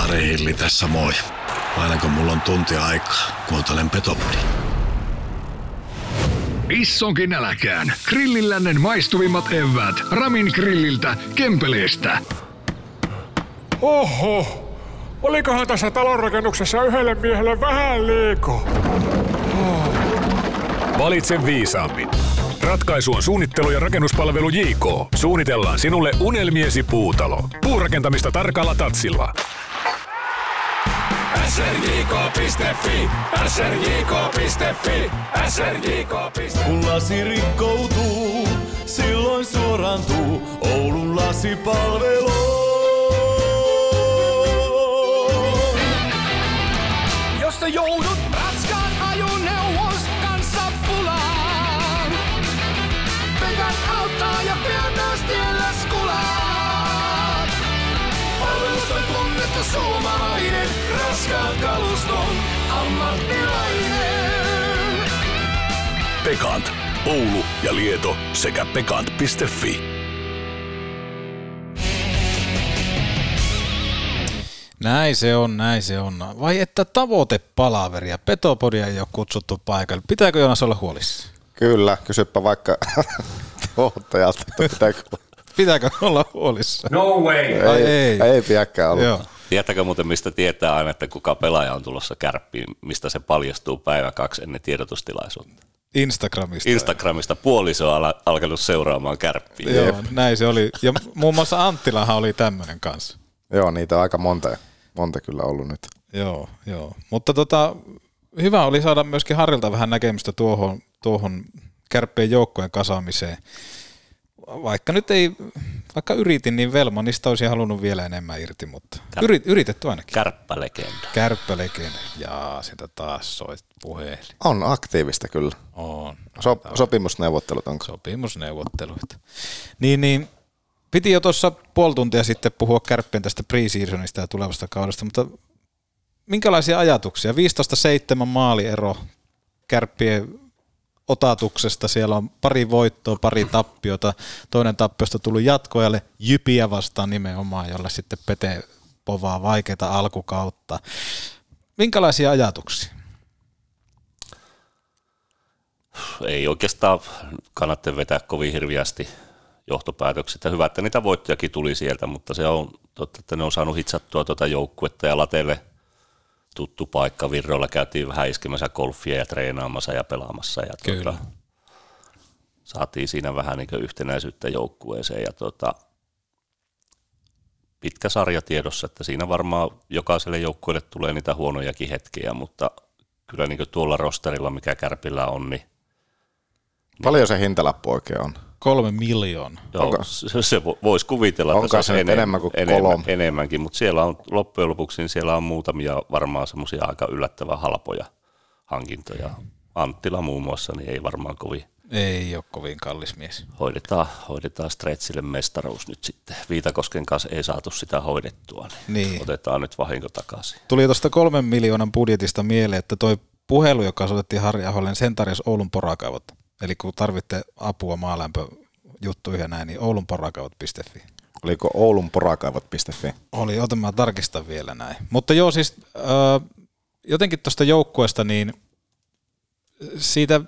Ari Hilli tässä moi. Aina kun mulla on tunti aikaa, kuuntelen Petopodin. Issonkin äläkään. Grillillännen maistuvimmat evät. Ramin grilliltä, Kempeleestä. Oho, olikohan tässä talonrakennuksessa yhdelle miehelle vähän liiko? Valitse viisaammin. Ratkaisu on suunnittelu ja rakennuspalvelu JK. Suunnitellaan sinulle unelmiesi puutalo. Puurakentamista tarkalla tatsilla. srjk.fi, srjk.fi, srjk.fi. Kun lasi rikkoutuu, silloin suorantuu Oulun lasipalvelu. Jos sä joudut raskaan ajoneuvos kanssa pulaan, Pekat auttaa ja pian taas tiellä skulaat. Palvelusta on tunnettu raskaan kaluston ammattilainen. Pekant. Oulu ja Lieto sekä pekant.fi. Näin se on, näin se on. Vai että tavoitepalaveria. Petopodia ei ole kutsuttu paikalle. Pitääkö Jonas olla huolissa? Kyllä, kysypä vaikka [LAUGHS] tuottajalta, pitääkö Pitääkö olla huolissa? No way. Ai ei, ei pidäkään olla. Joo. Tiedättekö muuten, mistä tietää aina, että kuka pelaaja on tulossa kärppiin, mistä se paljastuu päivä kaksi ennen tiedotustilaisuutta? Instagramista. Instagramista puoliso on ala- alkanut seuraamaan kärppiä. Joo, näin se oli. Ja muun muassa Anttilahan oli tämmöinen kanssa. Joo, niitä on aika monta, monta kyllä ollut nyt. Joo, joo. Mutta tota, hyvä oli saada myöskin Harrilta vähän näkemystä tuohon, tuohon kärppien joukkojen kasaamiseen. Vaikka nyt ei, vaikka yritin, niin Velmanista olisi halunnut vielä enemmän irti, mutta Kär- yrit, yritetty ainakin. Kärppälegenda. Kärppälegenda. Jaa, sitä taas soit puhelin. On aktiivista kyllä. On. So, sopimusneuvottelut onko? Sopimusneuvotteluita. Niin, niin piti jo tuossa puoli tuntia sitten puhua kärppien tästä preseasonista ja tulevasta kaudesta, mutta minkälaisia ajatuksia? 15-7 maaliero kärppien otatuksesta. Siellä on pari voittoa, pari tappiota. Toinen tappiosta tullut jatkoajalle Jypiä vastaan nimenomaan, jolle sitten Pete povaa vaikeita alkukautta. Minkälaisia ajatuksia? Ei oikeastaan kannata vetää kovin hirviästi johtopäätökset. Hyvä, että niitä voittojakin tuli sieltä, mutta se on että ne on saanut hitsattua tuota joukkuetta ja Latelle tuttu paikka. Virroilla käytiin vähän iskemässä golfia ja treenaamassa ja pelaamassa. Ja Kyllä. Tuota, saatiin siinä vähän niin yhtenäisyyttä joukkueeseen ja tuota, pitkä sarja tiedossa, että siinä varmaan jokaiselle joukkueelle tulee niitä huonojakin hetkiä, mutta kyllä niin tuolla rosterilla, mikä Kärpillä on, niin Paljon se hintalappu oikein on? Kolme miljoonaa. Joo, Onko- se, se vo- voisi kuvitella, Onko että se se olisi nyt enemmän kuin enemmän, kolme? enemmänkin, mutta siellä on loppujen lopuksi niin siellä on muutamia varmaan semmoisia aika yllättävän halpoja hankintoja. Anttila muun muassa, niin ei varmaan kovin Ei ole kovin kallis mies. hoidetaan, hoidetaan Stretsille mestaruus nyt sitten. Viitakosken kanssa ei saatu sitä hoidettua, niin, Niin. otetaan nyt vahinko takaisin. Tuli tuosta kolmen miljoonan budjetista mieleen, että toi puhelu, joka soitettiin Harri Aholle, niin sen tarjosi Oulun porakaivot. Eli kun tarvitte apua maalämpöjuttuihin ja näin, niin oulunporakaivot.fi. Oliko oulunporakaivot.fi? Oli, otan mä tarkistan vielä näin. Mutta joo, siis äh, jotenkin tuosta joukkueesta, niin siitä,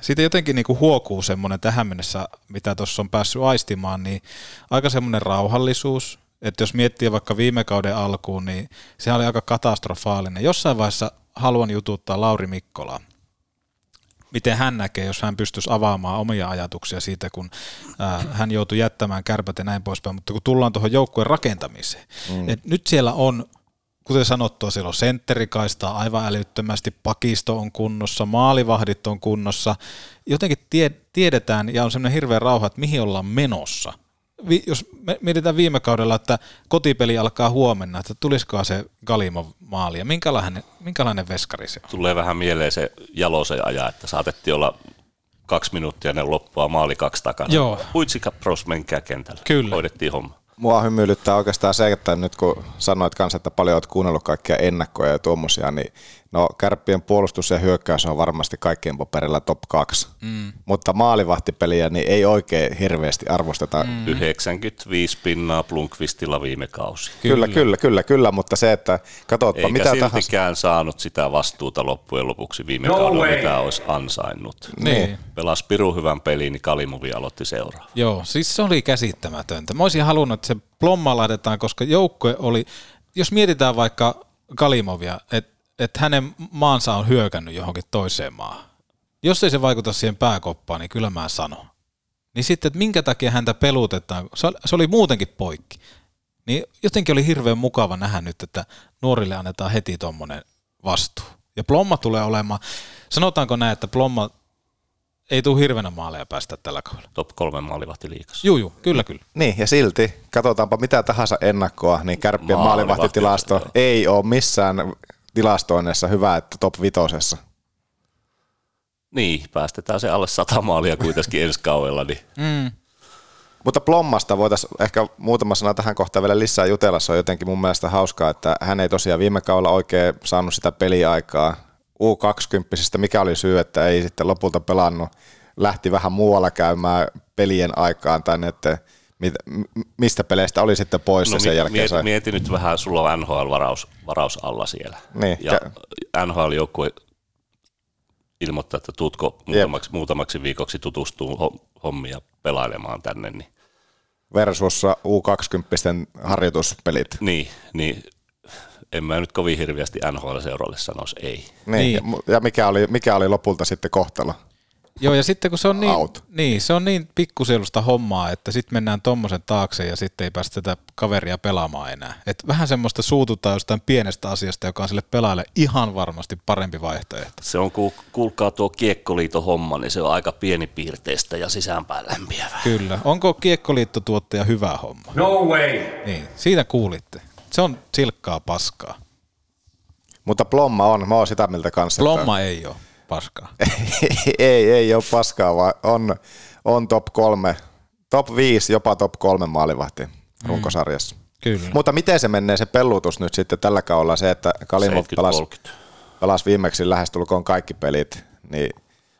siitä jotenkin niinku huokuu semmoinen tähän mennessä, mitä tuossa on päässyt aistimaan, niin aika semmoinen rauhallisuus, että jos miettii vaikka viime kauden alkuun, niin se oli aika katastrofaalinen. Jossain vaiheessa haluan jututtaa Lauri Mikkolaa. Miten hän näkee, jos hän pystyisi avaamaan omia ajatuksia siitä, kun ää, hän joutui jättämään kärpät ja näin poispäin, mutta kun tullaan tuohon joukkueen rakentamiseen, mm. et nyt siellä on kuten sanottua, siellä on sentterikaista aivan älyttömästi, pakisto on kunnossa, maalivahdit on kunnossa. Jotenkin tie, tiedetään ja on semmoinen hirveä rauha, että mihin ollaan menossa. Vi, jos me mietitään viime kaudella, että kotipeli alkaa huomenna, että tulisikohan se Galimov maali ja minkälainen, minkälainen veskari se on? Tulee vähän mieleen se Jalosen aja, että saatettiin olla kaksi minuuttia ne loppua maali kaksi takana. Joo. Huitsika pros, menkää kentälle. Kyllä. Hoidettiin homma. Mua hymyilyttää oikeastaan se, että nyt kun sanoit kanssa, että paljon olet kuunnellut kaikkia ennakkoja ja tuommoisia, niin no kärppien puolustus ja hyökkäys on varmasti kaikkien paperilla top 2. Mm. Mutta maalivahtipeliä niin ei oikein hirveästi arvosteta. Mm. 95 pinnaa Plunkvistilla viime kausi. Kyllä, kyllä, kyllä, kyllä, kyllä mutta se, että katsotpa Eikä mitä siltikään tahansa. saanut sitä vastuuta loppujen lopuksi viime No kaudella, way. mitä olisi ansainnut. Niin. Pelasi Piru hyvän pelin, niin Kalimuvi aloitti seuraa. Joo, siis se oli käsittämätöntä. Mä olisin halunnut, että se plomma laitetaan, koska joukkue oli, jos mietitään vaikka Kalimovia, että et hänen maansa on hyökännyt johonkin toiseen maahan. Jos ei se vaikuta siihen pääkoppaan, niin kyllä mä sanon. Niin sitten, että minkä takia häntä pelutetaan, se oli, se oli muutenkin poikki. Niin jotenkin oli hirveän mukava nähdä nyt, että nuorille annetaan heti tuommoinen vastuu. Ja Plomma tulee olemaan, sanotaanko näin, että Plomma ei tule hirveänä maaleja päästä tällä kaudella. Top kolme maalivahti liikassa. Juu, juu, kyllä, kyllä. Niin, ja silti, katsotaanpa mitä tahansa ennakkoa, niin kärppien Maalivahti, maalivahtitilasto ei ole missään tilastoinnissa hyvä, että top vitosessa. Niin, päästetään se alle sata maalia kuitenkin ensi kaudella, niin [LAUGHS] Mm. Mutta Plommasta voitaisiin ehkä muutama sana tähän kohtaan vielä lisää jutella. Se on jotenkin mun mielestä hauskaa, että hän ei tosiaan viime kaudella oikein saanut sitä peliaikaa. U20, mikä oli syy, että ei sitten lopulta pelannut. Lähti vähän muualla käymään pelien aikaan tai ne, että mit- mistä peleistä oli sitten pois no, sen mi- jälkeen. mieti, sai. mieti nyt vähän, sulla on NHL-varaus varaus alla siellä. Niin, ja NHL-joukkue ilmoittaa, että tuutko muutamaksi, muutamaksi viikoksi tutustuu hom- hommia pelailemaan tänne, niin Versus U20 harjoituspelit. Niin, niin en mä nyt kovin hirveästi NHL-seuralle sanoisi ei. Niin, mu- ja mikä, oli, mikä oli lopulta sitten kohtalo? Joo, ja sitten kun se on niin, Out. niin, se on niin pikkusielusta hommaa, että sitten mennään tommosen taakse ja sitten ei päästä tätä kaveria pelaamaan enää. Et vähän semmoista suututaan jostain pienestä asiasta, joka on sille pelaajalle ihan varmasti parempi vaihtoehto. Se on, ku- kuulkaa tuo Kiekkoliiton homma, niin se on aika pienipiirteistä ja sisäänpäin lämpiävä. Kyllä. Onko Kiekkoliitto tuottaja hyvä homma? No way! Niin, siitä kuulitte. Se on silkkaa paskaa. Mutta Plomma on, mä oon sitä mieltä kanssa. Plomma ei ole paskaa. [LAUGHS] ei, ei ole paskaa, vaan on, on top kolme, top 5, jopa top kolme maalivahti runkosarjassa. Kyllä. Mutta miten se menee se pellutus nyt sitten tällä kaudella, se, että Kalimov pelasi, 70-30. pelasi viimeksi lähestulkoon kaikki pelit, niin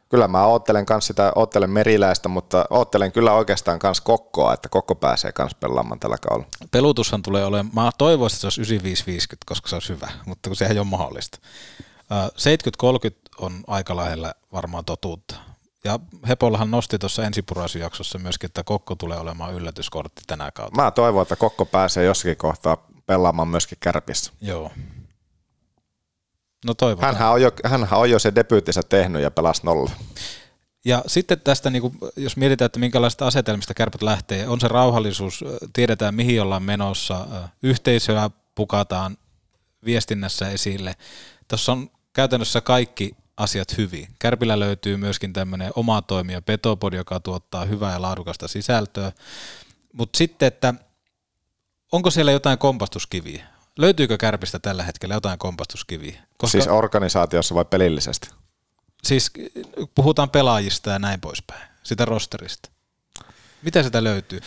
kyllä mä oottelen kans sitä, oottelen meriläistä, mutta oottelen kyllä oikeastaan kans kokkoa, että kokko pääsee kans pelaamaan tällä kaudella. Pelutushan tulee olemaan, mä toivoisin, että se olisi 95-50, koska se olisi hyvä, mutta kun sehän ei ole mahdollista. Ö, 70-30 on aika lähellä varmaan totuutta. Ja Hepollahan nosti tuossa ensipuraisujaksossa myöskin, että Kokko tulee olemaan yllätyskortti tänä kautta. Mä toivon, että kokko pääsee jossakin kohtaa pelaamaan myöskin kärpissä. Joo. No toivotaan. Hänhän on jo, hänhän on jo se debyyttinsä tehnyt ja pelasi nolla. Ja sitten tästä, niin kuin, jos mietitään, että minkälaista asetelmista kärpät lähtee, on se rauhallisuus, tiedetään mihin ollaan menossa, yhteisöä pukataan viestinnässä esille. Tuossa on käytännössä kaikki asiat hyvin. Kärpillä löytyy myöskin tämmöinen oma toimija Petopod, joka tuottaa hyvää ja laadukasta sisältöä. Mutta sitten, että onko siellä jotain kompastuskiviä? Löytyykö Kärpistä tällä hetkellä jotain kompastuskiviä? Koska... Siis organisaatiossa vai pelillisesti? Siis puhutaan pelaajista ja näin poispäin, sitä rosterista. Mitä sitä löytyy?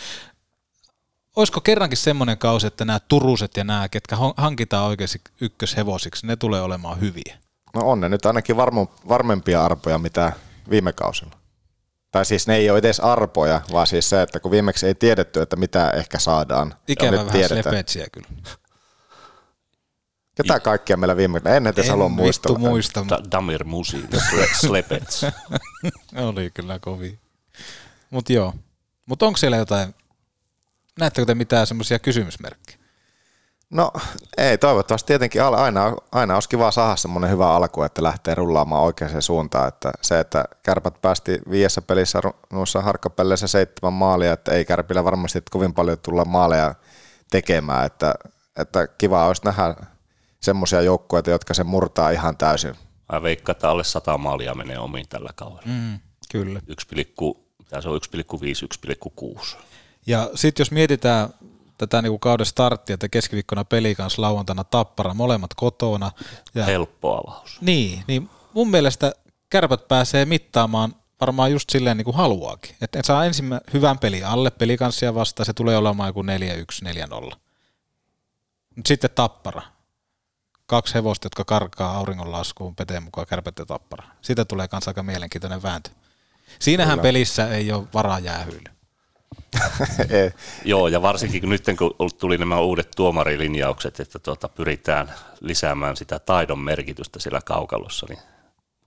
Olisiko kerrankin semmoinen kausi, että nämä turuset ja nämä, ketkä hankitaan oikeasti ykköshevosiksi, ne tulee olemaan hyviä? No on ne nyt ainakin varmo, varmempia arpoja, mitä viime kausilla. Tai siis ne ei ole edes arpoja, vaan siis se, että kun viimeksi ei tiedetty, että mitä ehkä saadaan. Ikävä nyt vähän slepetsiä kyllä. Ketä kaikkia meillä viime En edes halua muistella. muista. Da- Damir Musi, Slepets. [LAUGHS] Oli kyllä kovin. Mutta joo. Mutta onko siellä jotain, näettekö te mitään semmoisia kysymysmerkkejä? No ei, toivottavasti tietenkin aina, aina olisi kiva saada semmoinen hyvä alku, että lähtee rullaamaan oikeaan suuntaan. Että se, että kärpät päästi viidessä pelissä noissa harkkapelleissä seitsemän maalia, että ei kärpillä varmasti kovin paljon tulla maaleja tekemään, että, että kiva olisi nähdä semmoisia joukkueita, jotka se murtaa ihan täysin. Mä veikkaan, että alle 100 maalia menee omiin tällä kaudella. Mm, kyllä. 1, mitä se on 1,5, 1,6. Ja sitten jos mietitään tätä niinku kauden starttia, että keskiviikkona peli kanssa lauantaina tappara, molemmat kotona. Ja, Helppo avaus. niin, niin mun mielestä kärpät pääsee mittaamaan varmaan just silleen niin kuin haluaakin. Että et saa ensin hyvän peli alle pelikanssia vastaan, se tulee olemaan joku 4-1, 4-0. Mutta sitten tappara. Kaksi hevosta, jotka karkaa auringonlaskuun peteen mukaan kärpät ja tappara. Siitä tulee kanssa aika mielenkiintoinen vääntö. Siinähän Kyllä. pelissä ei ole varaa jäähyylle. [LAUGHS] Joo, ja varsinkin kun nyt kun tuli nämä uudet tuomarilinjaukset, että tuota, pyritään lisäämään sitä taidon merkitystä siellä kaukalossa, niin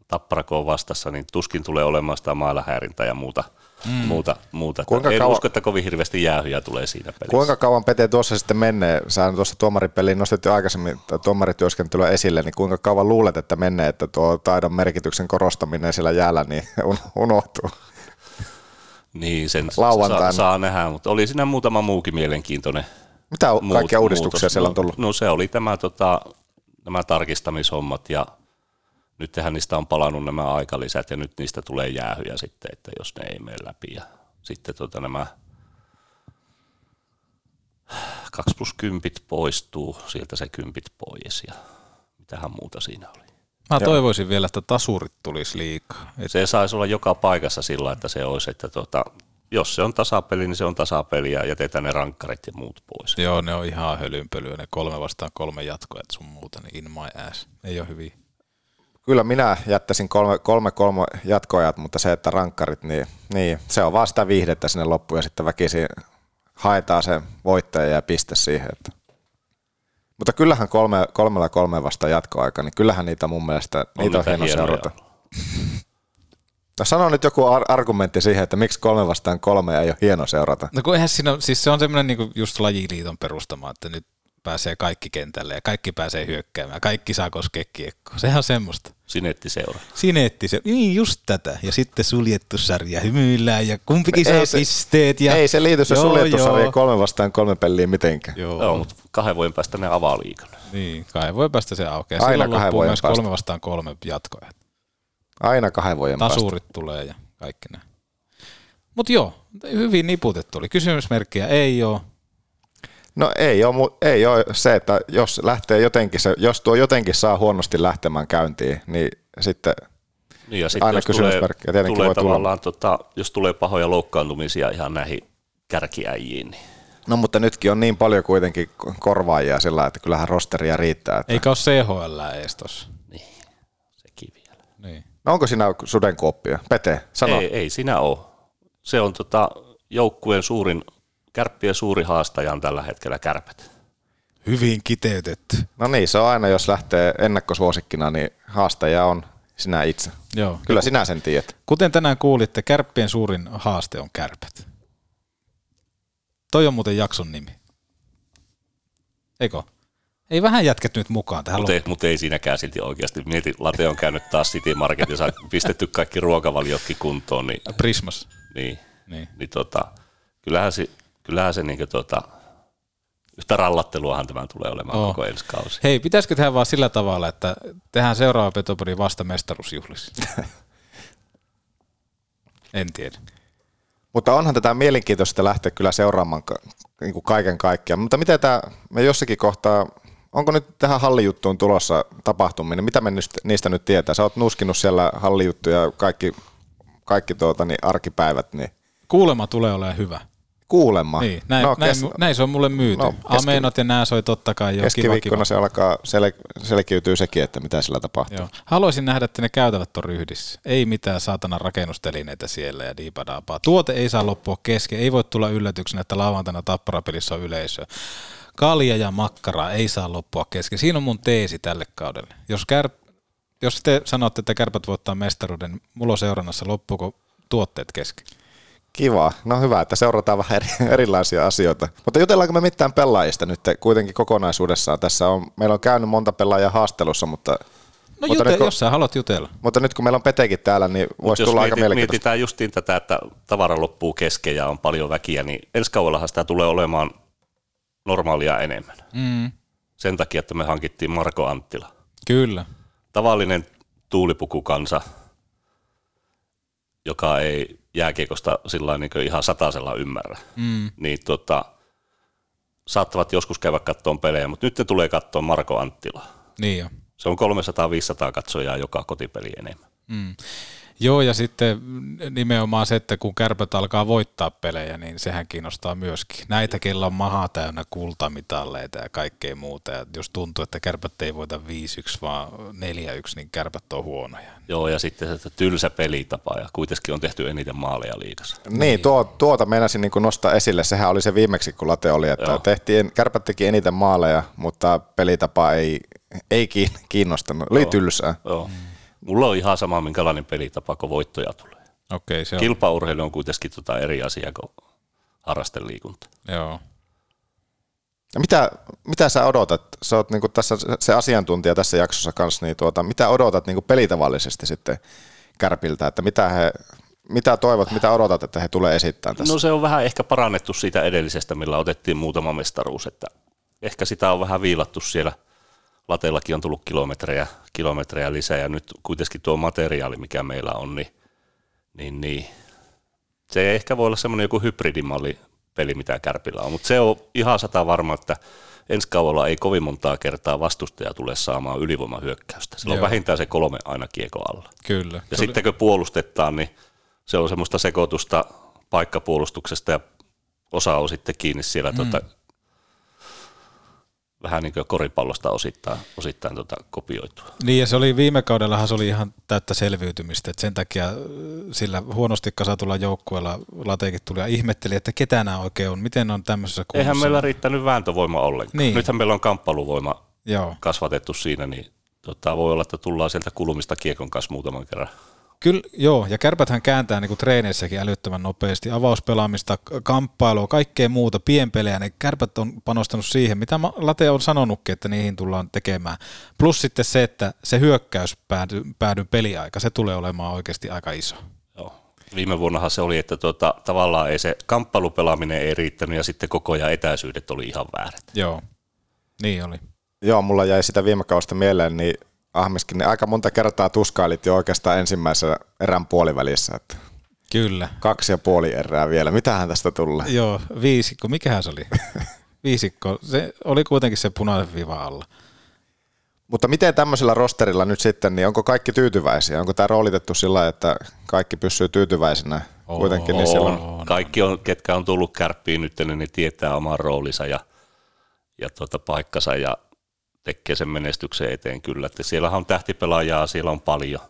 tapparakoon vastassa, niin tuskin tulee olemaan sitä maalähäirintää ja muuta. Mm. muuta, muuta. Kuinka en kauan- usko, että kovin hirveästi jäähyjä tulee siinä pelissä. Kuinka kauan Pete tuossa sitten menee? Sä tuossa tuomaripeliin nostit jo aikaisemmin tuomarityöskentelyä esille, niin kuinka kauan luulet, että menee, että tuo taidon merkityksen korostaminen siellä jäällä niin [LAUGHS] un- unohtuu? Niin, sen Lauantaina. saa, saa nähdä, mutta oli siinä muutama muukin mielenkiintoinen Mitä u- kaikkia uudistuksia muutos. siellä on No- tullut? No se oli tämä, tota, nämä tarkistamishommat ja nythän niistä on palannut nämä aikalisät ja nyt niistä tulee jäähyjä sitten, että jos ne ei mene läpi. Ja sitten tota, nämä 2 plus 10 poistuu, sieltä se 10 pois ja mitähän muuta siinä oli. Mä toivoisin vielä, että tasurit tulisi liikaa. Et Se saisi olla joka paikassa sillä, että se olisi, että tota, jos se on tasapeli, niin se on tasapeli ja jätetään ne rankkarit ja muut pois. Joo, ne on ihan hölynpölyä, ne kolme vastaan kolme jatkoa, että sun muuta, niin in my ass. Ei ole hyviä. Kyllä minä jättäisin kolme, kolme, kolme jatkoajat, mutta se, että rankkarit, niin, niin se on vaan sitä viihdettä sinne loppuun ja sitten väkisin haetaan se voittaja ja piste siihen. Että. Mutta kyllähän kolme, kolmella kolme vasta jatkoaika, niin kyllähän niitä mun mielestä, On niitä on hieno seurata. No sano nyt joku ar- argumentti siihen, että miksi kolme vastaan kolme ei ole hieno seurata. No kun eihän siinä, siis se on semmoinen niin just lajiliiton perustama, että nyt pääsee kaikki kentälle ja kaikki pääsee hyökkäämään, kaikki saa koskea kiekkoa. Sehän on semmoista. Sineettiseura. Sineetti se, niin just tätä. Ja sitten suljettu sarja, hymyillään ja kumpikin Ei saa se- pisteet. Ja... Ei se liity se Joo, suljettu joo. sarja kolme vastaan kolme peliä mitenkään. Joo. Joo, mutta kahden vuoden päästä ne avaa liikan. Niin, kahden voi päästä se aukeaa. Aina Silloin kahden vuoden myös päästä. kolme vastaan kolme jatkoja. Aina kahden vuoden päästä. Tasurit tulee ja kaikki näin. Mutta joo, hyvin niputettu oli. Kysymysmerkkiä ei ole. No ei ole, ei ole se, että jos lähtee jotenkin, se, jos tuo jotenkin saa huonosti lähtemään käyntiin, niin sitten Niin ja sitten aina jos tulee, kysymysmerkkiä tietenkin tulee voi tulla. tavallaan, tota, jos tulee pahoja loukkaantumisia ihan näihin kärkiäjiin, niin No mutta nytkin on niin paljon kuitenkin korvaajia sillä, että kyllähän rosteria riittää. Että. Eikä ole CHL edes tossa. sekin vielä. Niin. No onko siinä sudenkuoppia? Pete, sano. Ei, ei siinä ole. Se on tota, joukkueen suurin, kärppien suuri haastaja on tällä hetkellä kärpät. Hyvin kiteytetty. No niin, se on aina, jos lähtee ennakkosuosikkina, niin haastaja on sinä itse. Joo. Kyllä sinä sen tiedät. Kuten tänään kuulitte, kärppien suurin haaste on kärpät. Toi on muuten jakson nimi. Eikö? Ei vähän jätket nyt mukaan tähän Mutta ei, mut ei siinäkään silti oikeasti. Mieti, Late on käynyt taas City Marketissa, pistetty kaikki ruokavaliotkin kuntoon. Niin, Prismas. Niin, Niin. niin tota, kyllähän se, kyllähän se niin tota, yhtä rallatteluahan tämä tulee olemaan Oo. koko ensi kausi. Hei, pitäisikö tehdä vaan sillä tavalla, että tehdään seuraava Petopodi vasta mestaruusjuhlissa? [LAUGHS] en tiedä. Mutta onhan tätä mielenkiintoista lähteä kyllä seuraamaan ka- niin kuin kaiken kaikkiaan. Mutta miten tämä, me jossakin kohtaa, onko nyt tähän hallijuttuun tulossa tapahtuminen? Mitä me nyt- niistä nyt tietää? Sä oot nuskinut siellä hallijuttuja kaikki, kaikki tuota, niin arkipäivät, niin Kuulema tulee olemaan hyvä. Kuulemma. Niin, näin, no, näin, kes- näin, se on mulle myyty. No, keski- Amenot ja nää soi totta kai jo kiva, keskiviikkona kiva. se alkaa sel- selkiytyy sekin, että mitä sillä tapahtuu. Joo. Haluaisin nähdä, että ne käytävät on ryhdissä. Ei mitään saatana rakennustelineitä siellä ja diipadaapaa. Tuote ei saa loppua kesken. Ei voi tulla yllätyksenä, että lauantaina tapparapelissä on yleisö. Kalja ja makkara ei saa loppua kesken. Siinä on mun teesi tälle kaudelle. Jos, kär, jos te sanotte, että kärpät voittaa mestaruuden, niin mulla on seurannassa loppuuko tuotteet kesken. Kiva. No hyvä, että seurataan vähän eri, erilaisia asioita. Mutta jutellaanko me mitään pelaajista nyt kuitenkin kokonaisuudessaan? Tässä on, meillä on käynyt monta pelaajaa haastelussa, mutta, No mutta, jute, nyt, kun, jos sä haluat jutella. mutta nyt kun meillä on Petekin täällä, niin voisi tulla aika mieti- mielenkiintoista. mietitään justiin tätä, että tavara loppuu kesken ja on paljon väkiä, niin ensi kaudellahan sitä tulee olemaan normaalia enemmän. Mm, Sen takia, että me hankittiin Marko Anttila. kyllä. Tavallinen tuulipukukansa joka ei jääkiekosta sillä niin ihan satasella ymmärrä, Mm. niin tota, saattavat joskus käydä kattoon pelejä, mutta nyt ne tulee kattoon Marko Anttila. Niin jo. Se on 300-500 katsojaa joka kotipeli enemmän. Mm. Joo, ja sitten nimenomaan se, että kun kärpät alkaa voittaa pelejä, niin sehän kiinnostaa myöskin. Näitä, kellä on maha täynnä kultamitalleita ja kaikkea muuta. Ja jos tuntuu, että kärpät ei voita 5-1, vaan 4-1, niin kärpät on huonoja. Joo, ja sitten se tylsä pelitapa, ja kuitenkin on tehty eniten maaleja liigassa. Niin, tuo, tuota meinasin niin nostaa esille. Sehän oli se viimeksi, kun late oli, että Joo. tehtiin, kärpät teki eniten maaleja, mutta pelitapa ei, ei kiin- kiinnostanut. Oli Joo. tylsää. Joo. Mulla on ihan sama, minkälainen pelitapa, kun voittoja tulee. Okei, se on. Kilpaurheilu on kuitenkin tota eri asia kuin harrasteliikunta. Joo. Ja mitä, mitä sä odotat? Sä oot niinku tässä se asiantuntija tässä jaksossa kanssa, niin tuota, mitä odotat niinku pelitavallisesti sitten Kärpiltä, että mitä he, mitä toivot, mitä odotat, että he tulee esittämään tässä? No se on vähän ehkä parannettu siitä edellisestä, millä otettiin muutama mestaruus, että ehkä sitä on vähän viilattu siellä. Lateellakin on tullut kilometrejä, kilometrejä lisää ja nyt kuitenkin tuo materiaali, mikä meillä on, niin, niin, niin se ehkä voi olla semmoinen joku hybridimalli peli, mitä Kärpillä on, mutta se on ihan sata varma, että ensi kaudella ei kovin montaa kertaa vastustaja tule saamaan ylivoimahyökkäystä. Sillä on vähintään se kolme aina kiekko alla. Kyllä. Ja sitten kun puolustetaan, niin se on semmoista sekoitusta paikkapuolustuksesta ja osa on sitten kiinni siellä mm. tota, vähän niin kuin koripallosta osittain, osittain tota kopioitua. Niin ja se oli viime kaudellahan se oli ihan täyttä selviytymistä, että sen takia äh, sillä huonosti kasatulla joukkueella Lateekin tuli ja ihmetteli, että ketä nämä oikein on, miten on tämmöisessä kunnossa. Eihän meillä riittänyt vääntövoima ollenkaan. Niin. Nythän meillä on kamppailuvoima Joo. kasvatettu siinä, niin tota, voi olla, että tullaan sieltä kulmista kiekon kanssa muutaman kerran. Kyllä, joo, ja kärpäthän kääntää niin kuin treeneissäkin älyttömän nopeasti, avauspelaamista, kamppailua, kaikkea muuta, pienpelejä, ne kärpät on panostanut siihen, mitä ma- Late on sanonutkin, että niihin tullaan tekemään. Plus sitten se, että se hyökkäys päädy, päädy peliaika, se tulee olemaan oikeasti aika iso. Joo. Viime vuonnahan se oli, että tota, tavallaan ei se kamppailupelaaminen ei riittänyt ja sitten koko ajan etäisyydet oli ihan väärät. Joo, niin oli. Joo, mulla jäi sitä viime kaudesta mieleen, niin Ahmiskin, niin aika monta kertaa tuskailit jo oikeastaan ensimmäisessä erän puolivälissä, että Kyllä. kaksi ja puoli erää vielä. Mitähän tästä tulee? Joo, viisikko, mikähän se oli? [LAUGHS] viisikko, se oli kuitenkin se punainen viiva alla. Mutta miten tämmöisellä rosterilla nyt sitten, niin onko kaikki tyytyväisiä? Onko tämä roolitettu sillä että kaikki pysyy tyytyväisenä kuitenkin? Niin silloin, on. Kaikki, on, ketkä on tullut kärppiin nyt, niin ne tietää oman roolinsa ja, ja tuota paikkansa ja tekee sen menestyksen eteen kyllä. Että siellähän on tähtipelaajaa, siellä on paljon,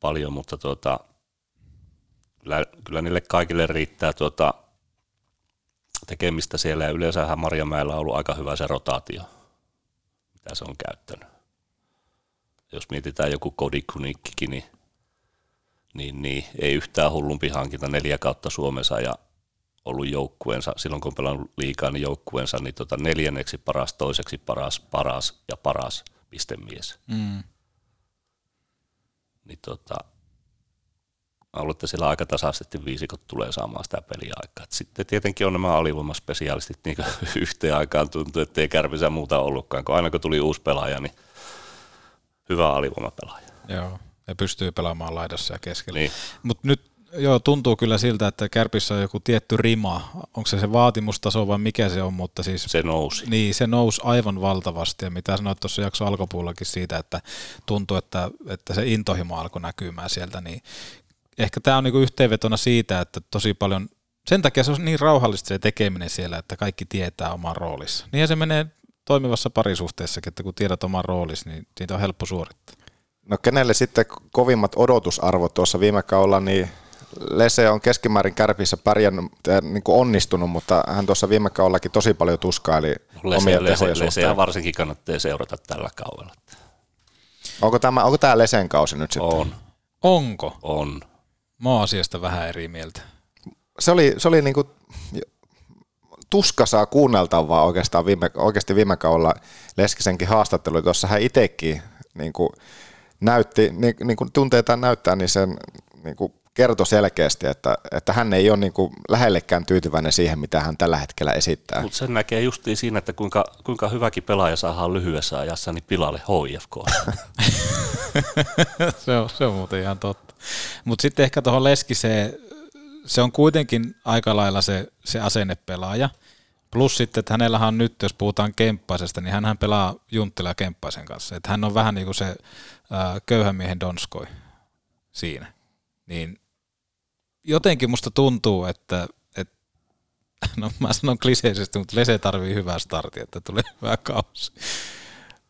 paljon mutta tuota, kyllä, kyllä niille kaikille riittää tuota, tekemistä siellä ja yleensähän Marjamäellä on ollut aika hyvä se rotaatio, mitä se on käyttänyt. Jos mietitään joku kodikunikkikin, niin niin, niin ei yhtään hullumpi hankinta neljä kautta Suomessa ja ollut joukkueensa, silloin kun on pelannut liikaa, niin joukkueensa niin tota neljänneksi paras, toiseksi paras, paras ja paras pistemies. Mm. Niin tota, mä luulen, että siellä aika tasaisesti viisikot tulee saamaan sitä peliaikaa. Et sitten tietenkin on nämä alivoimaspesialistit niin [LAUGHS] yhteen aikaan tuntuu, että ei kärpisä muuta ollutkaan, kun aina kun tuli uusi pelaaja, niin hyvä alivoimapelaaja. Joo, ja pystyy pelaamaan laidassa ja keskellä. Niin. Mutta nyt joo, tuntuu kyllä siltä, että Kärpissä on joku tietty rima. Onko se se vaatimustaso vai mikä se on, mutta siis... Se nousi. Niin, se nousi aivan valtavasti. Ja mitä sanoit tuossa jakso alkupuolellakin siitä, että tuntuu, että, että se intohimo alkoi näkymään sieltä, niin ehkä tämä on niinku yhteenvetona siitä, että tosi paljon... Sen takia se on niin rauhallista se tekeminen siellä, että kaikki tietää oman roolissa. Niinhän se menee toimivassa parisuhteessakin, että kun tiedät oman roolissa, niin siitä on helppo suorittaa. no kenelle sitten kovimmat odotusarvot tuossa viime kaudella, niin Lese on keskimäärin kärpissä pärjännyt, niin kuin onnistunut, mutta hän tuossa viime kaudellakin tosi paljon tuskaili omia Lese, tehoja lese, leseä suhteen. varsinkin kannattaa seurata tällä kaudella. Onko tämä, onko tämä Lesen kausi nyt sitten? On. Onko? On. Mä oon asiasta vähän eri mieltä. Se oli, se oli niinku tuskasaa kuunneltavaa oikeastaan viime, oikeasti viime kaudella Leskisenkin haastattelu. Tuossa hän itsekin niin kuin näytti, niin, niin kuin tunteetaan näyttää, niin sen niin kuin kertoi selkeästi, että, että hän ei ole niin kuin lähellekään tyytyväinen siihen, mitä hän tällä hetkellä esittää. Mutta sen näkee justiin siinä, että kuinka, kuinka hyväkin pelaaja saadaan lyhyessä ajassa niin pilalle HIFK. [LAUGHS] se, on, se on muuten ihan totta. Mutta sitten ehkä tuohon Leskiseen, se on kuitenkin aika lailla se, se asennepelaaja. Plus sitten, että hänellähän on nyt, jos puhutaan Kemppaisesta, niin hän pelaa Junttila Kemppaisen kanssa. Että hän on vähän niin kuin se ää, köyhän miehen Donskoi siinä. Niin jotenkin musta tuntuu, että, että [LAUGHS] no mä sanon kliseisesti, mutta Lese tarvii hyvää startia, että tulee [LAUGHS] hyvä kausi.